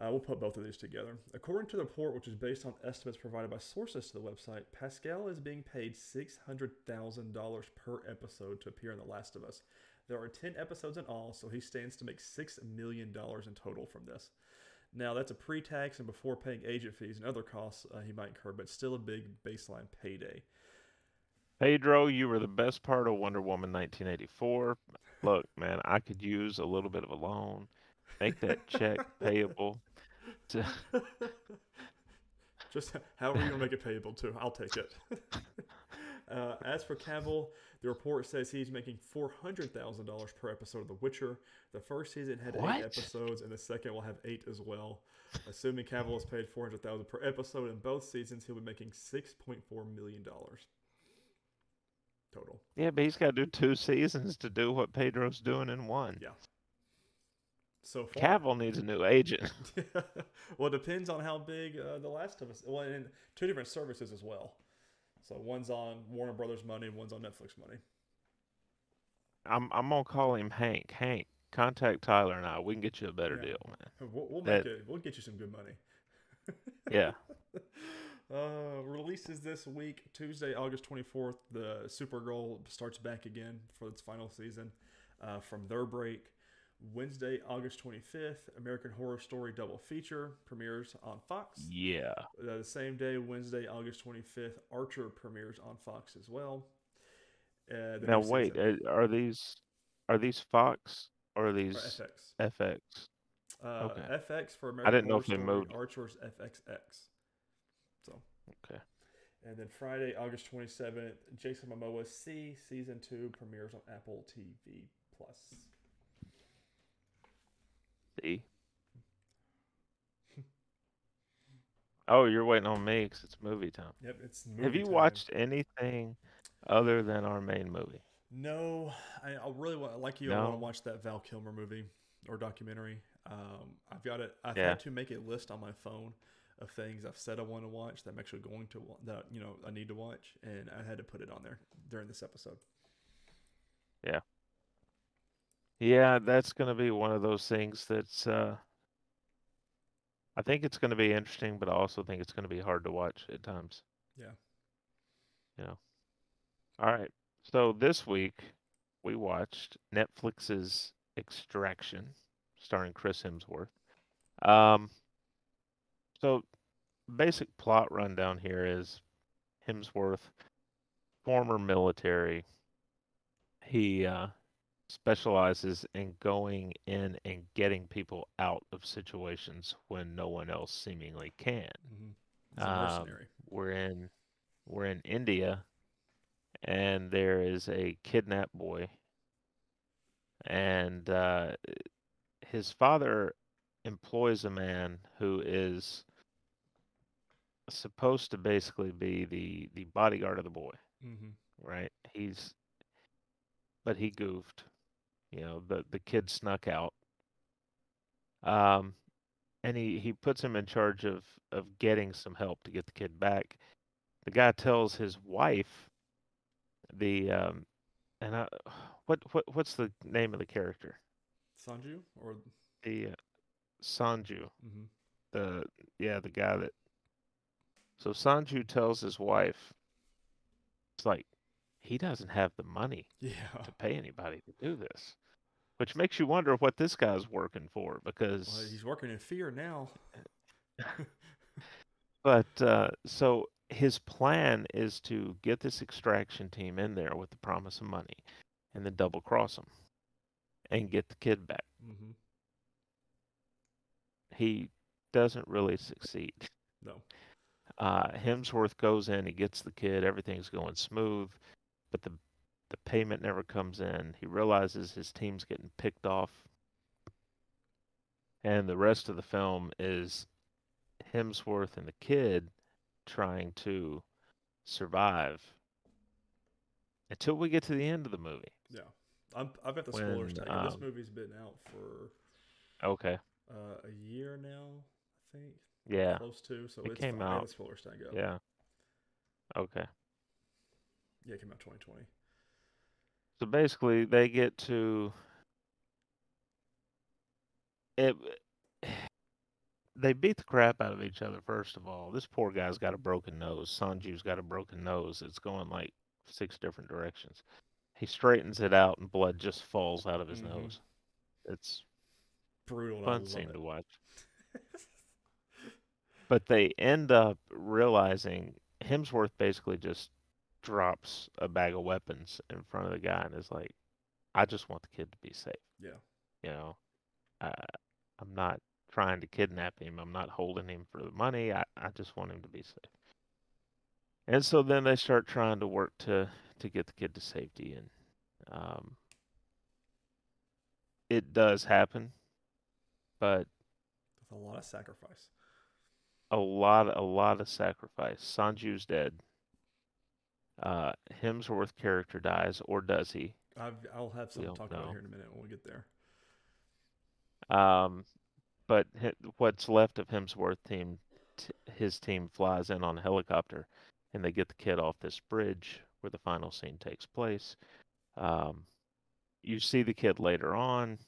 Uh, we'll put both of these together. According to the report, which is based on estimates provided by sources to the website, Pascal is being paid $600,000 per episode to appear in The Last of Us. There are 10 episodes in all, so he stands to make $6 million in total from this. Now, that's a pre tax and before paying agent fees and other costs uh, he might incur, but still a big baseline payday. Pedro, you were the best part of Wonder Woman 1984. Look, man, I could use a little bit of a loan. Make that check payable. To, Just however you want to make it payable to, I'll take it. uh, as for Cavill, the report says he's making four hundred thousand dollars per episode of The Witcher. The first season had What? eight episodes, and the second will have eight as well. Assuming Cavill is paid four hundred thousand per episode in both seasons, he'll be making six point four million dollars total. yeah, but he's got to do two seasons to do what Pedro's doing in one. Yeah. So far, Cavill needs a new agent. well, it depends on how big uh, The Last of Us. Well, and two different services as well. So one's on Warner Brothers money, and one's on Netflix money. I'm I'm gonna call him Hank. Hank, contact Tyler and I. We can get you a better Yeah. deal, man. We'll, we'll That- make it. We'll get you some good money. Yeah. Uh, releases this week, Tuesday, August 24th. The Supergirl starts back again for its final season uh, from their break. Wednesday, August 25th, American Horror Story double feature premieres on Fox. Yeah. Uh, the same day, Wednesday, August 25th, Archer premieres on Fox as well. Uh, Now wait, season- uh, are these are these Fox or are these FX. FX? Uh, Okay. FX for American I didn't know if they Story, moved. Archer's FXX. So. Okay. And then Friday, August 27th, Jason Momoa See season 2 premieres on Apple TV Plus. See. Oh, you're waiting on me because it's movie time. Yep, it's Movie Have you time. watched anything other than our main movie? No, I, I really want like you. I want to watch that Val Kilmer movie or documentary. Um, I've got it. I've Yeah. had to make a list on my phone of things I've said I want to watch that I'm actually going to that you know I need to watch, and I had to put it on there during this episode. Yeah, that's going to be one of those things that's uh I think it's going to be interesting, but I also think it's going to be hard to watch at times. Yeah. You know. All right. So this week we watched Netflix's Extraction starring Chris Hemsworth. Um so basic plot rundown here is Hemsworth former military he uh specializes in going in and getting people out of situations when no one else seemingly can. Mm-hmm. Um. We're in we're in India and there is a kidnapped boy and uh, his father employs a man who is supposed to basically be the the bodyguard of the boy Mm-hmm. right? He's, but he goofed. You know, the the kid snuck out. Um, and he he puts him in charge of of getting some help to get the kid back. The guy tells his wife, the um, and I, what what what's the name of the character? Sanju or The uh, Sanju mm-hmm. the yeah the guy that so Sanju tells his wife it's like he doesn't have the money yeah. to pay anybody to do this which makes you wonder what this guy's working for because Well, he's working in fear now. but uh so his plan is to get this extraction team in there with the promise of money and then double cross him and get the kid back Mm-hmm. he doesn't really succeed No. Uh, Hemsworth goes in, he gets the kid, everything's going smooth, but the the payment never comes in. He realizes his team's getting picked off, and the rest of the film is Hemsworth and the kid trying to survive until we get to the end of the movie. Yeah. I'm, I've got the spoilers When, tag. this um, movie's been out for Okay. uh, a year now, I think. Yeah. Close to. So It it's came. I out- the spoilers. Yeah. Okay. Yeah, it came out 2020. So basically, they get to it. They beat the crap out of each other. First of all, this poor guy's got a broken nose. Sanju's got a broken nose. It's going like six different directions. He straightens it out, and blood just falls out of his Mhm. nose. It's Brutal. fun scene it. to watch. But they end up realizing Hemsworth basically just drops a bag of weapons in front of the guy and is like, "I just want the kid to be safe." Yeah. You know, I, I'm not trying to kidnap him. I'm not holding him for the money. I, I just want him to be safe. And so then they start trying to work to to get the kid to safety, and um, it does happen, but With a lot of sacrifice. a lot a lot of sacrifice. Sanju's dead. Uh, Hemsworth character dies, or does he? I've, I'll have something to talk about here in a minute when we get there. Um, but what's left of Hemsworth team, t- his team flies in on a helicopter, and they get the kid off this bridge where the final scene takes place. Um, you see the kid later on.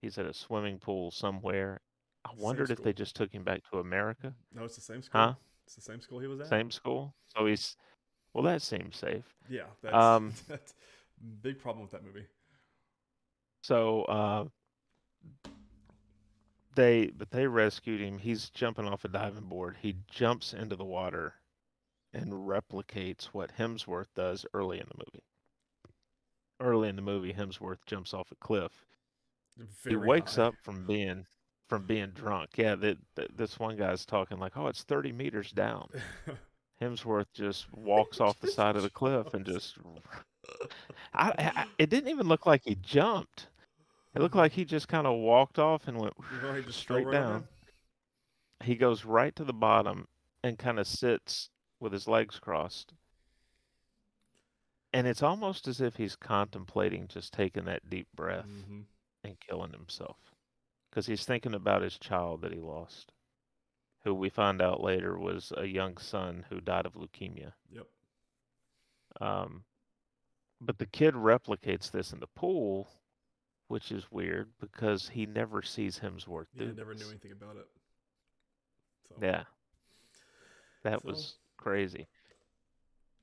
He's at a swimming pool somewhere. I Same wondered if they just took him back to America. No, it's the same school. Huh? It's the same school he was at. Same school. So he's well, that seems safe. Yeah, that's, Um, that's big problem with that movie. So uh, they but they rescued him. He's jumping off a diving board. He jumps into the water and replicates what Hemsworth does early in the movie. Early in the movie, Hemsworth jumps off a cliff. he wakes high. up from being from being drunk. Yeah, that this one guy's talking like, "Oh, it's 30 meters down." Hemsworth just walks off the side of the cliff and just. I, I, it didn't even look like he jumped. It looked like he just kind of walked off and went You know, he just straight down. He goes right to the bottom and kind of sits with his legs crossed. And it's almost as if he's contemplating just taking that deep breath Mhm. and killing himself. Because he's thinking about his child that he lost, who we find out later was a young son who died of leukemia. Yep. Um, but the kid replicates this in the pool, which is weird because he never sees Hemsworth Yeah, do never knew anything about it. So, Yeah, that So- was crazy.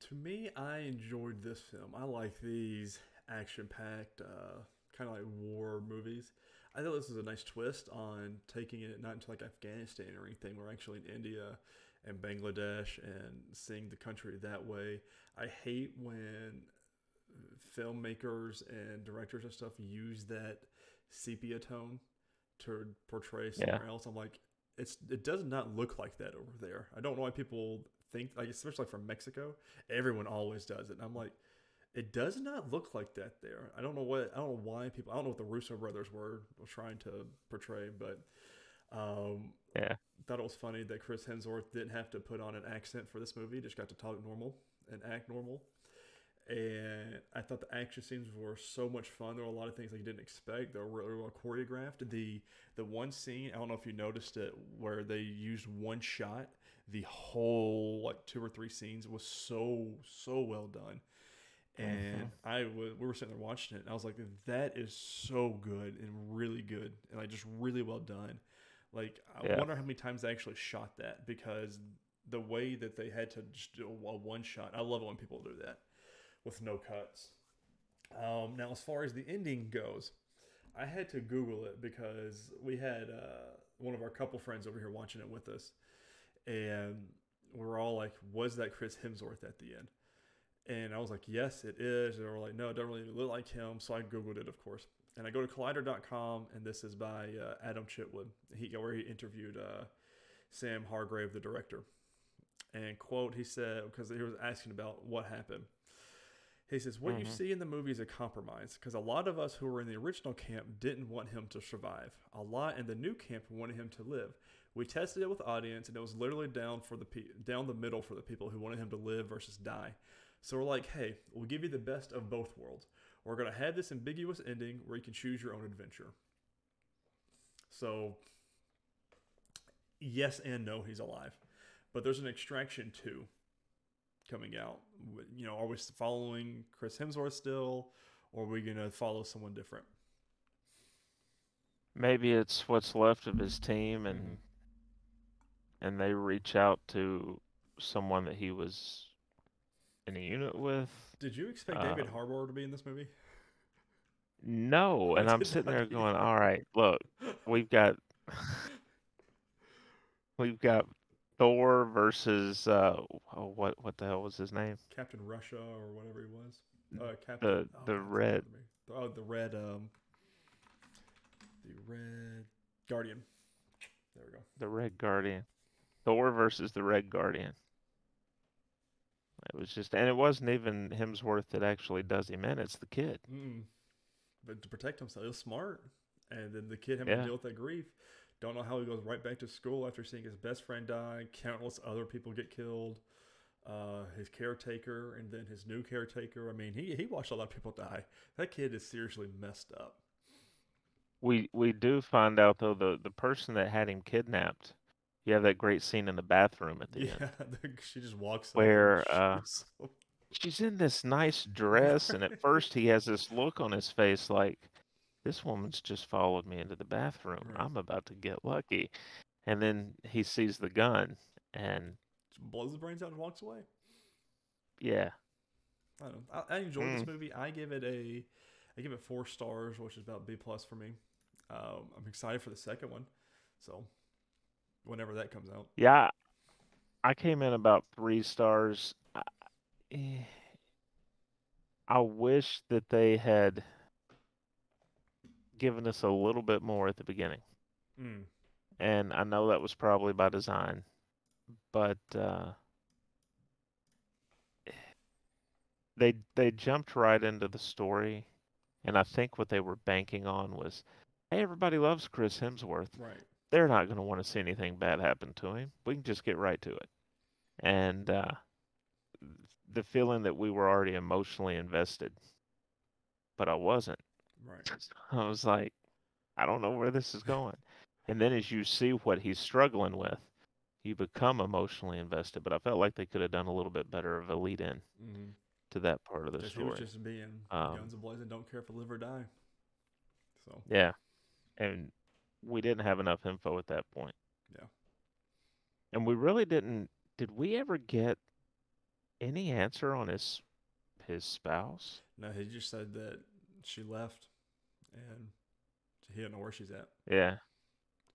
To me, I enjoyed this film. I like these action-packed, uh, kind of like war movies. I thought this was a nice twist on taking it not into like Afghanistan or anything. We're actually in India and Bangladesh and seeing the country that way. I hate when filmmakers and directors and stuff use that sepia tone to portray somewhere else. I'm like, it's it does not look like that over there. I don't know why people think like especially from Mexico, everyone always does it. And I'm like, it does not look like that there. I don't know what I don't know why people I don't know what the Russo brothers were, trying to portray, but um Yeah. thought it was funny that Chris Hemsworth didn't have to put on an accent for this movie, just got to talk normal and act normal. And I thought the action scenes were so much fun. There were a lot of things that you didn't expect. They were really well choreographed. The the one scene, I don't know if you noticed it, where they used one shot. The whole like two or three scenes was so so well done. And I was we were sitting there watching it, and I was like, that is so good and really good, and like just really well done. Like I Yeah. wonder how many times they actually shot that because the way that they had to just do a one shot. I love it when people do that with no cuts. Um, now, as far as the ending goes, I had to Google it because we had uh, one of our couple friends over here watching it with us, and we're all like, "Was that Chris Hemsworth at the end?" And I was like, "Yes, it is." And they were like, "No, it doesn't really look like him." So I Googled it, of course, and I go to Collider.com, and this is by uh, Adam Chitwood. He where he interviewed uh, Sam Hargrave, the director, and quote he said because he was asking about what happened. He says, What you Mhm. see in the movie is a compromise because a lot of us who were in the original camp didn't want him to survive. A lot in the new camp wanted him to live. We tested it with audience, and it was literally down for the pe- down the middle for the people who wanted him to live versus die. So we're like, hey, we'll give you the best of both worlds. We're gonna have this ambiguous ending where you can choose your own adventure. So, yes and no, he's alive, but there's an Extraction too coming out. You know, are we following Chris Hemsworth still, or are we gonna follow someone different? Maybe it's what's left of his team, and Mhm. and they reach out to someone that he was in a unit with. Did you expect David Um, Harbour to be in this movie? No, and I'm sitting there going, "All right, look, we've got we've got Thor versus uh, oh, what what the hell was his name? Captain Russia or whatever he was. Uh, Captain. The oh, the red coming to me. Oh, the red. Um, the red Guardian. There we go. the Red Guardian. Thor versus the Red Guardian. It was just, and it wasn't even Hemsworth that actually does him in. It's the kid. Mm-mm. But to protect himself, he was smart. And then the kid having to deal with that grief. Don't know how he goes right back to school after seeing his best friend die. Countless other people get killed. Uh, his caretaker and then his new caretaker. I mean, he he watched a lot of people die. That kid is seriously messed up. We we do find out though the the person that had him kidnapped. You have that great scene in the bathroom at the Yeah, end. she just walks Where, uh. She's in this nice dress, and at first he has this look on his face like, this woman's just followed me into the bathroom. Right. I'm about to get lucky. And then he sees the gun and blows the brains out and walks away. yeah, I don't. I, I enjoyed this Mm. movie. I give it a, I give it four stars, which is about B plus for me. Um, I'm excited for the second one, so whenever that comes out. yeah. I came in about three stars. I, eh, I wish that they had given us a little bit more at the beginning. Mm. and I know that was probably by design, but uh, they they jumped right into the story, and I think what they were banking on was, hey, everybody loves Chris Hemsworth. Right. They're not going to want to see anything bad happen to him. We can just get right to it, and uh, the feeling that we were already emotionally invested, but I wasn't. Right. I was like, I don't know where this is going. And then as you see what he's struggling with, you become emotionally invested. But I felt like they could have done a little bit better of a lead in Mm-hmm. to that part of the Just, story. just being Um, guns ablazing, don't care if I live or die. So Yeah. And we didn't have enough info at that point. Yeah. And we really didn't did we ever get any answer on his his spouse? no, he just said that she left, and he didn't know where she's at. Yeah.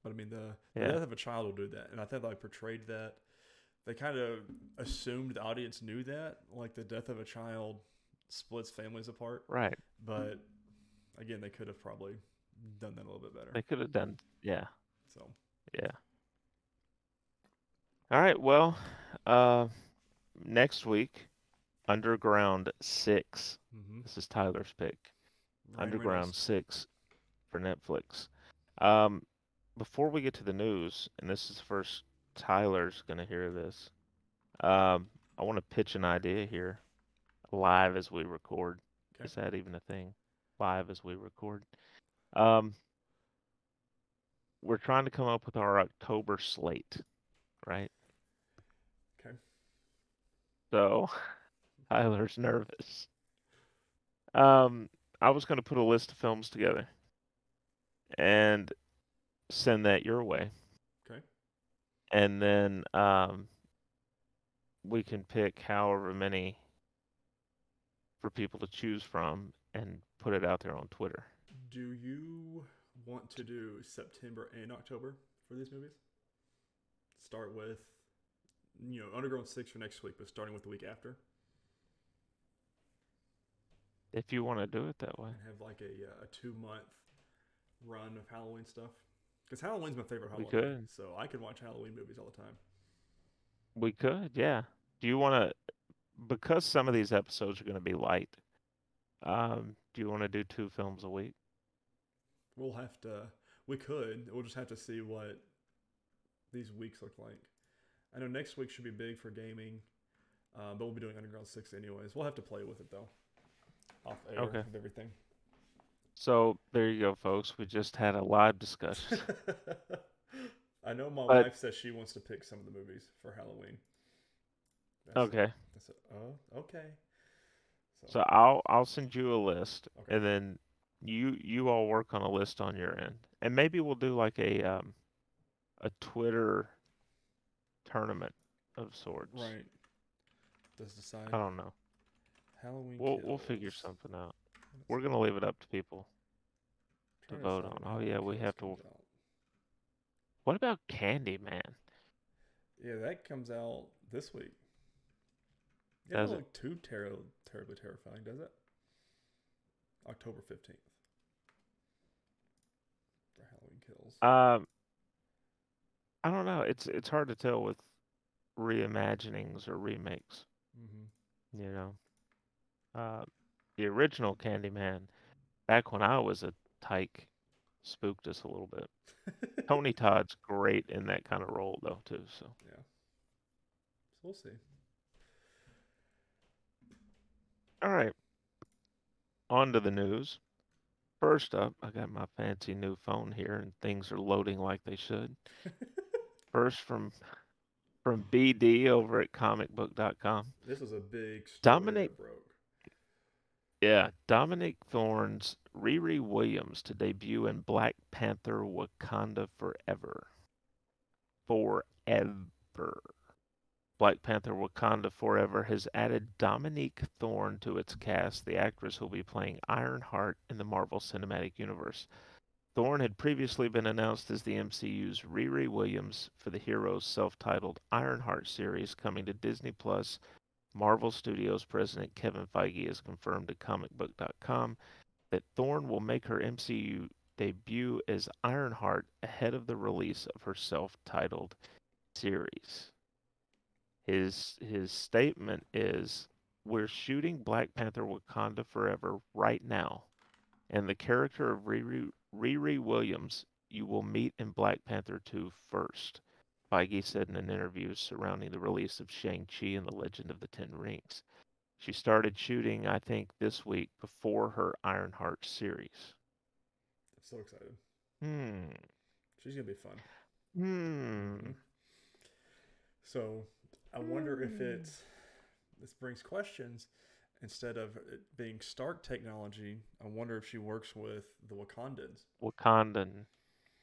But I mean, the, the Yeah. death of a child will do that, and I think they portrayed that. They kind of assumed the audience knew that, like the death of a child splits families apart. Right. But again, they could have probably done that a little bit better. They could have done yeah. So Yeah. All right. Well, uh, next week, Underground Six. mm-hmm. This is Tyler's pick. Ryan Underground Reynolds. Six for Netflix. Um, before we get to the news, and this is the first Tyler's gonna hear this. Um, I want to pitch an idea here, live as we record. Okay. Is that even a thing? Live as we record. Um, we're trying to come up with our October slate, right? Okay. So Tyler's nervous. Um, I was going to put a list of films together and send that your way. Okay. And then um, we can pick however many for people to choose from and put it out there on Twitter. Do you want to do September and October for these movies? Start with, you know, Underground Six for next week, but starting with the week after, If you want to do it that way. and have like a, uh, a two month run of Halloween stuff. Because Halloween's my favorite We could. so I could watch Halloween movies all the time. We could, yeah. Do you want to, because some of these episodes are going to be light, um, do you want to do two films a week? We'll have to. We could. We'll just have to see what these weeks look like. I know next week should be big for gaming, uh, but we'll be doing Underground Six anyways. We'll have to play with it though. Off air Okay. of everything. So there you go, folks. We just had a live discussion. I know my But- wife says she wants to pick some of the movies for Halloween. That's Okay. Oh, okay. So I'll I'll send you a list, Okay. and then you you all work on a list on your end, and maybe we'll do like a um a Twitter tournament of sorts. right. Does decide I don't know. Halloween. We'll we'll figure something out. Let's We're gonna leave it up to people. to vote on. Oh, yeah, we have to out. What about Candyman? Yeah, that comes out this week. It Does doesn't look too ter- terribly terrifying, does it? October 15th. Kills. Um, I don't know. It's it's hard to tell with reimaginings or remakes. mm-hmm. You know, uh, the original Candyman, back when I was a tyke, spooked us a little bit. Tony Todd's great in that kind of role though too. So Yeah. So we'll see. all right, on to the news. First up, I got my fancy new phone here, and things are loading like they should. First from from BD over at comicbook.com. This is a big story Dominic- broke. Yeah, Dominique Thorne's Riri Williams to debut in Black Panther Wakanda Forever. Forever. Black Panther Wakanda Forever has added Dominique Thorne to its cast, the actress who will be playing Ironheart in the Marvel Cinematic Universe. Thorne had previously been announced as the MCU's Riri Williams for the hero's self-titled Ironheart series coming to Disney Plus. Marvel Studios president Kevin Feige has confirmed to comicbook.com that Thorne will make her MCU debut as Ironheart ahead of the release of her self-titled series. His his statement is we're shooting Black Panther Wakanda Forever right now and the character of Riri, Riri Williams you will meet in Black Panther 2 first, Feige said in an interview surrounding the release of Shang-Chi and the Legend of the Ten Rings. She started shooting, I think, this week before her Ironheart series. I'm so excited. Hmm. She's gonna be fun. Hmm. So I wonder if it's this brings questions instead of it being Stark technology. I wonder if she works with the Wakandans. Wakandan.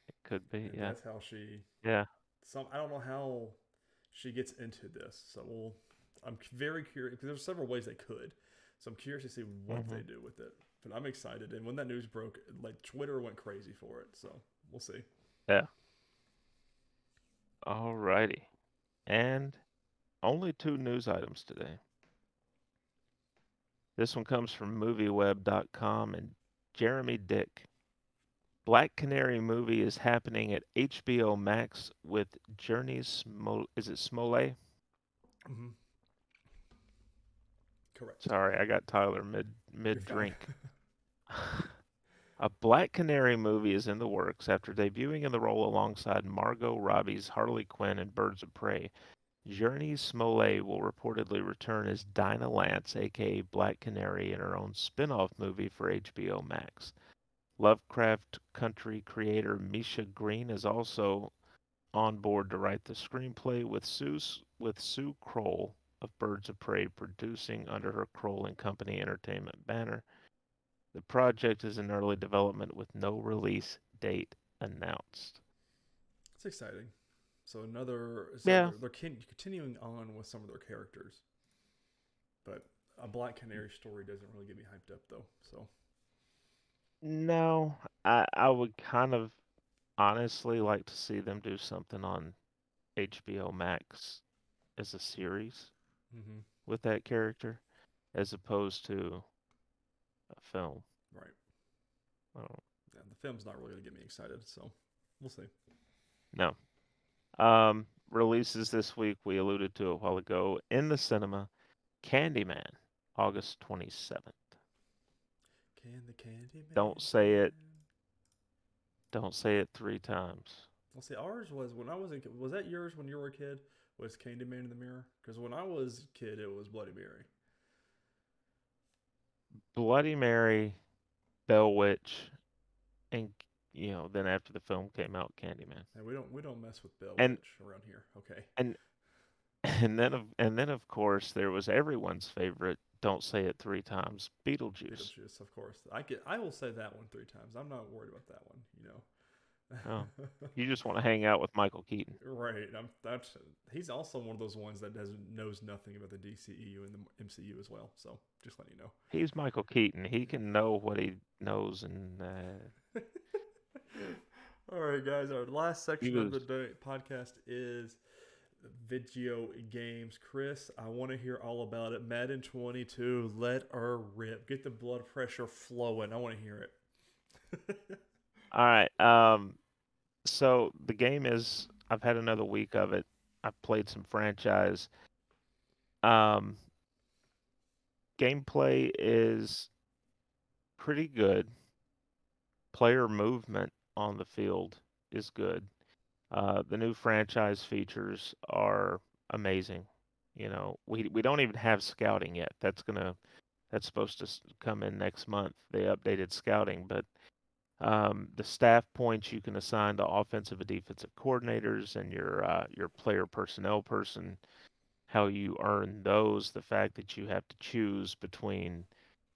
It could be, And yeah. that's how she. Yeah. Some I don't know how she gets into this. So we'll. I'm very curious because there's several ways they could. So I'm curious to see what they Mhm. do with it. But I'm excited. And when that news broke, like Twitter went crazy for it. So we'll see. Yeah. Alrighty. And only two news items today. This one comes from movieweb.com and Jeremy Dick. Black Canary movie is happening at HBO Max with Jurnee Smo- is it Smollett? Mm-hmm. Correct. Sorry, I got Tyler mid mid drink. A Black Canary movie is in the works after debuting in the role alongside Margot Robbie's Harley Quinn in Birds of Prey. Jurnee Smollett will reportedly return as Dinah Lance, aka Black Canary, in her own spin off movie for HBO Max. Lovecraft Country creator Misha Green is also on board to write the screenplay with Sue, with Sue Kroll of Birds of Prey producing under her Kroll and Company Entertainment banner. The project is in early development with no release date announced. It's exciting. So another. So Yeah. They're, they're continuing on with some of their characters, but a Black Canary story doesn't really get me hyped up though. So No, I I would kind of honestly like to see them do something on HBO Max as a series mm-hmm. with that character as opposed to a film. right. I don't Yeah, the film's not really gonna get me excited. So we'll see. No. Um, releases this week, we alluded to a while ago in the cinema Candyman, August 27th. Can the candy Don't say it. Don't say it three times. Well, see, ours was when I was in. Was that yours when you were a kid? Was Candyman in the mirror? Because when I was a kid, it was Bloody Mary. Bloody Mary, Bell Witch, and you know, then after the film came out, Candyman. And we don't we don't mess with Bill And- around here. Okay. And and then of and then of course there was everyone's favorite, don't say it three times, Beetlejuice. Beetlejuice, of course. I get. I will say that one three times. I'm not worried about that one. You know. Oh. You just want to hang out with Michael Keaton. right. I'm. That's. He's also one of those ones that doesn't knows nothing about the DCEU and the MCU as well. So just letting you know. He's Michael Keaton. He can know what he knows and uh, All right, guys. Our last section of the day, podcast is video games. Chris, I want to hear all about it. Madden 22, let her rip. Get the blood pressure flowing. I want to hear it. All right. Um, so the game is. I've had another week of it. I've played some franchise. Um, gameplay is pretty good. Player movement on the field is good. Uh, the new franchise features are amazing. You know, we we don't even have scouting yet. That's gonna that's supposed to come in next month. They updated scouting, but um, the staff points you can assign to offensive and defensive coordinators and your uh, your player personnel person, how you earn those, the fact that you have to choose between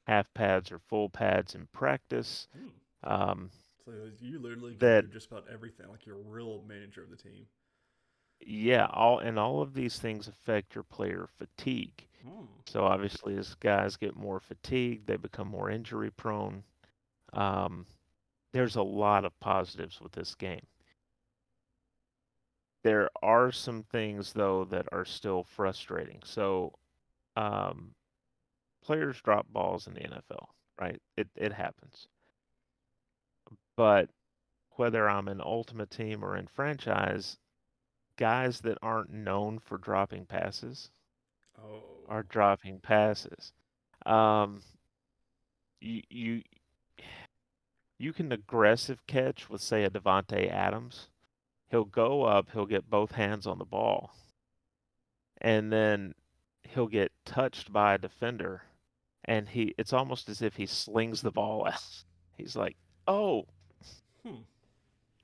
half pads or full pads in practice. Hmm. Um, So you literally That- just about everything, like you're a real manager of the team. yeah, all and all of these things affect your player fatigue. Hmm. So obviously, as guys get more fatigued, they become more injury prone. Um, there's a lot of positives with this game. There are some things though that are still frustrating. So, um, players drop balls in the NFL, right? It it happens. But whether I'm in ultimate team or in franchise, guys that aren't known for dropping passes Oh. are dropping passes. Um, you you you can aggressive catch with say a Davante Adams. He'll go up, he'll get both hands on the ball, and then he'll get touched by a defender, and he it's almost as if he slings the ball out. He's like, oh, Hmm.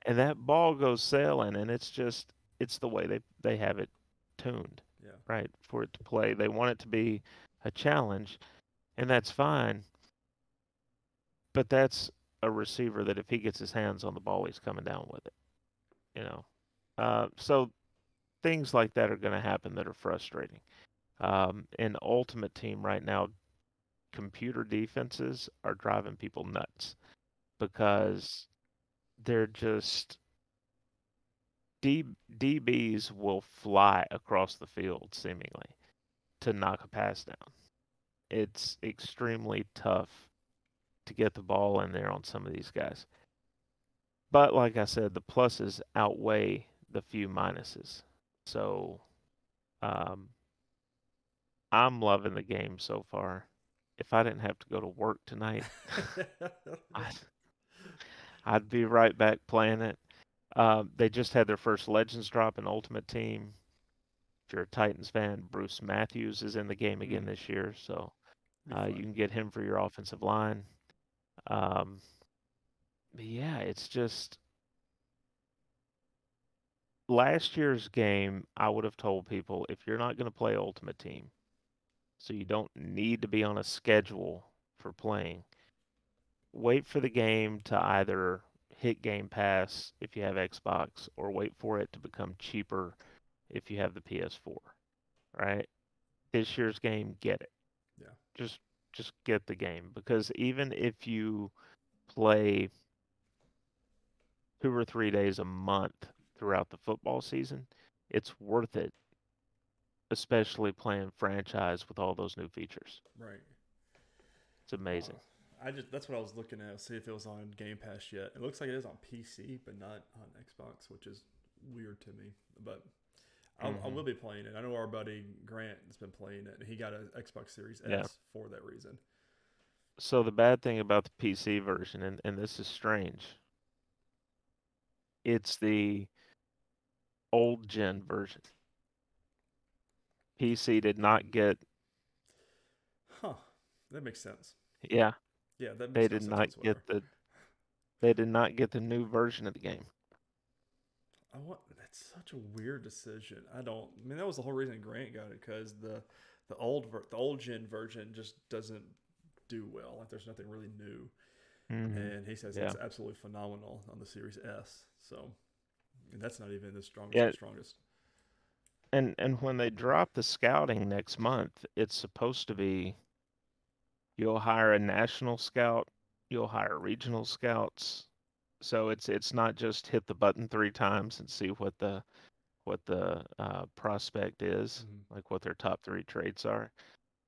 and that ball goes sailing, and it's just it's the way they they have it tuned Yeah. right, for it to play. They want it to be a challenge, and that's fine. But that's a receiver that if he gets his hands on the ball, he's coming down with it. You know, uh, so things like that are going to happen that are frustrating. Um, in Ultimate Team right now, computer defenses are driving people nuts because they're just D, DBs will fly across the field seemingly to knock a pass down. It's extremely tough to get the ball in there on some of these guys. But like I said, the pluses outweigh the few minuses. So um, I'm loving the game so far. If I didn't have to go to work tonight, I, I'd be right back playing it. Um, they just had their first Legends drop in Ultimate Team. If you're a Titans fan, Bruce Matthews is in the game again Mm. this year, so uh, you can get him for your offensive line. Um, yeah, it's just last year's game. I would have told people if you're not going to play Ultimate Team, so you don't need to be on a schedule for playing. Wait for the game to either hit Game Pass if you have Xbox, or wait for it to become cheaper if you have the PS4. Right? This year's game, get it. Yeah. Just just get the game because even if you play two or three days a month throughout the football season, it's worth it. Especially playing franchise with all those new features. Right. It's amazing. Uh, I just that's what I was looking at. See if it was on Game Pass yet. It looks like it is on PC, but not on Xbox, which is weird to me. But I'll, I mm-hmm. will be playing it. I know our buddy Grant has been playing it. and He got an Xbox Series S Yeah. for that reason. So the bad thing about the PC version, and, and this is strange, it's the old gen version. PC did not get, Huh. That makes sense. yeah, Yeah, that makes they did sense not get the, they did not get the new version of the game. I want, that's such a weird decision. I don't. I mean, that was the whole reason Grant got it because the the old ver- the old gen version just doesn't do well. Like there's nothing really new. Mhm. and he says Yeah. it's absolutely phenomenal on the Series S. So, and that's not even the strongest. Yeah. the strongest. And and when they drop the scouting next month, it's supposed to be you'll hire a national scout, you'll hire regional scouts. So it's it's not just hit the button three times and see what the what the uh, prospect is, Mhm. like what their top three traits are.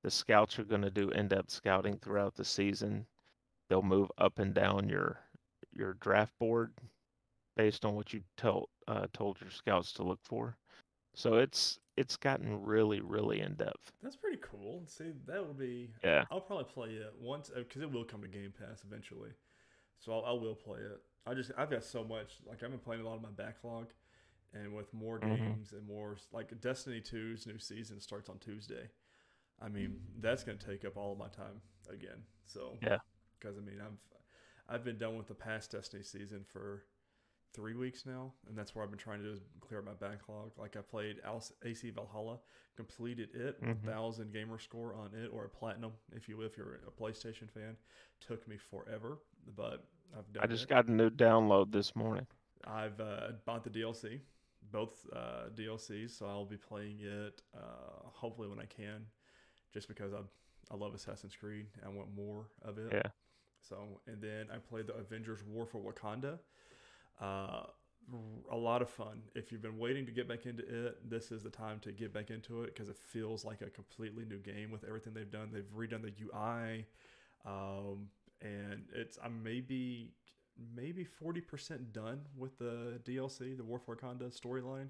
The scouts are going to do in-depth scouting throughout the season. They'll move up and down your your draft board based on what you told uh, told your scouts to look for. So it's it's gotten really really in depth. That's pretty cool. See, that would be. Yeah. I'll probably play it once because it will come to Game Pass eventually. So I'll, I will play it. I just I've got so much. Like I've been playing a lot of my backlog, and with more Mhm. games and more like Destiny 2's new season starts on Tuesday. I mean, that's gonna take up all of my time again. So Yeah. because I mean I've I've been done with the past Destiny season for three weeks now, and that's where I've been trying to do is clear up my backlog. Like I played AC Valhalla, completed it, Mhm. thousand gamer score on it, or a platinum, if you will, if you're a PlayStation fan. Took me forever, but I've done I just it. got a new download this morning. I've uh, bought the DLC, both uh, DLCs, so I'll be playing it uh, hopefully when I can, just because I I love Assassin's Creed. I want more of it. Yeah. So and then I played the Avengers War for Wakanda. Uh, a lot of fun. If you've been waiting to get back into it, this is the time to get back into it because it feels like a completely new game with everything they've done. They've redone the UI, um, and it's I'm maybe maybe forty percent done with the DLC, the War for Wakanda storyline,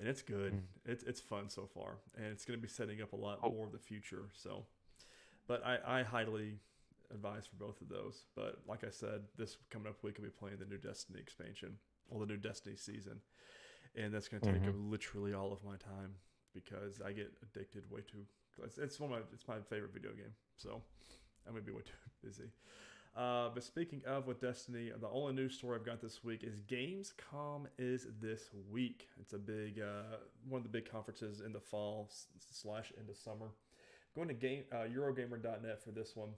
and it's good. Mm. It's it's fun so far, and it's going to be setting up a lot Oh. more of the future. So, but I I highly advise for both of those. But like I said, this coming up week I'll be playing the new Destiny expansion or the new Destiny season, and that's going to take Mhm. up literally all of my time because I get addicted way too. It's, it's one of my it's my favorite video game, so I'm gonna be way too busy. Uh, but speaking of with Destiny, the only news story I've got this week is Gamescom is this week. It's a big uh, one of the big conferences in the fall slash into summer. Going to game uh, Eurogamer.net for this one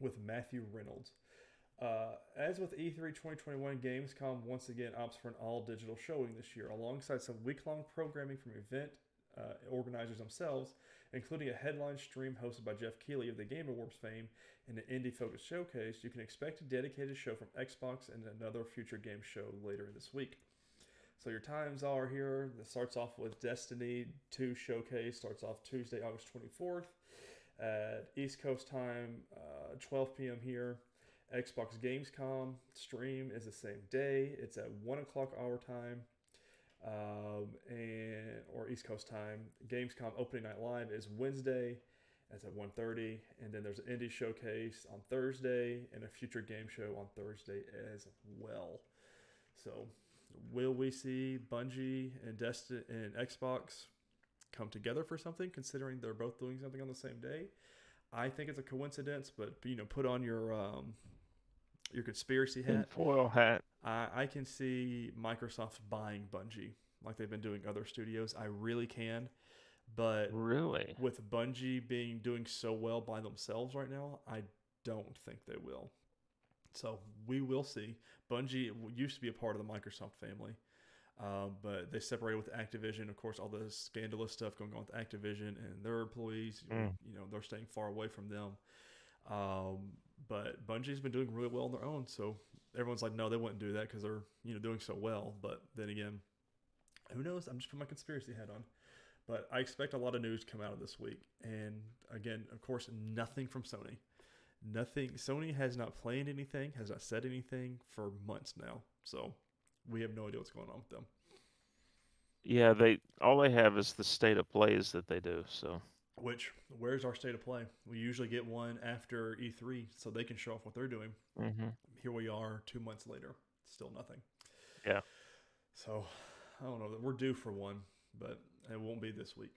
with Matthew Reynolds. Uh, as with E E3 2021, Gamescom once again opts for an all digital showing this year, alongside some week long programming from event uh, organizers themselves, including a headline stream hosted by Geoff Keighley of the Game Awards fame and an indie focused showcase. You can expect a dedicated show from Xbox and another future game show later in this week. So your times are here. This starts off with Destiny 2 showcase. Starts off Tuesday, August 24th at East Coast time, uh, 12 p.m. here. Xbox Gamescom stream is the same day. It's at one o'clock our time, um, and or East Coast time. Gamescom opening night live is Wednesday. That's at 1.30. and then there's an indie showcase on Thursday and a future game show on Thursday as well. So, will we see Bungie and Destiny and Xbox come together for something? Considering they're both doing something on the same day, I think it's a coincidence. But you know, put on your um, your conspiracy hat. Foil hat. I, I can see Microsoft buying Bungie like they've been doing other studios. I really can. But Really? with Bungie being doing so well by themselves right now, I don't think they will. So we will see. Bungie used to be a part of the Microsoft family, um, but they separated with Activision. Of course, all the scandalous stuff going on with Activision and their employees. Mm. You know, they're staying far away from them. Um, but Bungie's been doing really well on their own. So everyone's like, no, they wouldn't do that because they're you know doing so well. But then again, who knows? I'm just putting my conspiracy hat on. But I expect a lot of news to come out of this week. And again, of course, nothing from Sony. Nothing. Sony has not planned anything, has not said anything for months now. So we have no idea what's going on with them. Yeah, they all they have is the state of plays that they do. So Which, where's our state of play? We usually get one after E3 so they can show off what they're doing. hmm Here we are two months later, still nothing. Yeah. So I don't know. That we're due for one, but it won't be this week.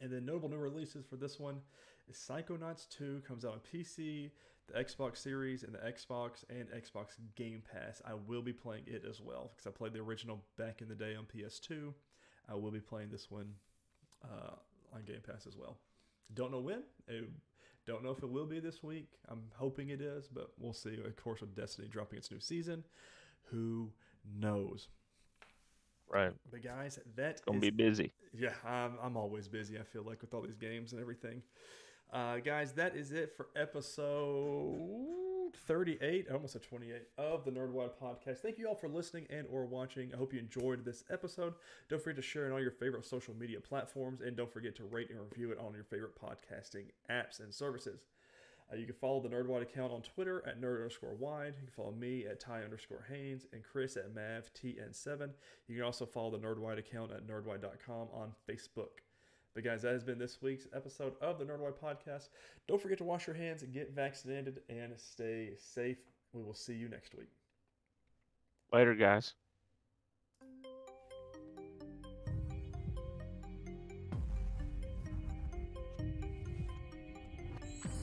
And then notable new releases for this one is Psychonauts 2 comes out on PC, the Xbox Series, and the Xbox and Xbox Game Pass. I will be playing it as well because I played the original back in the day on PS2. I will be playing this one uh, on Game Pass as well. Don't know when. I don't know if it will be this week. I'm hoping it is, but we'll see. Of course, with Destiny dropping its new season, who knows? right, But guys, that gonna is be busy. yeah, I'm, I'm always busy. I feel like with all these games and everything. Uh, guys, that is it for episode 38, almost a 28 of the Nerdwide podcast. Thank you all for listening and or watching. I hope you enjoyed this episode. Don't forget to share on all your favorite social media platforms, and don't forget to rate and review it on your favorite podcasting apps and services. Uh, you can follow the Nerdwide account on Twitter at nerd underscore wide. You can follow me at Ty underscore Haynes and Chris at MavTN7. You can also follow the Nerdwide account at nerdwide.com on Facebook. But guys, that has been this week's episode of the Nerdwide Podcast. Don't forget to wash your hands, get vaccinated, and stay safe. We will see you next week. Later, guys.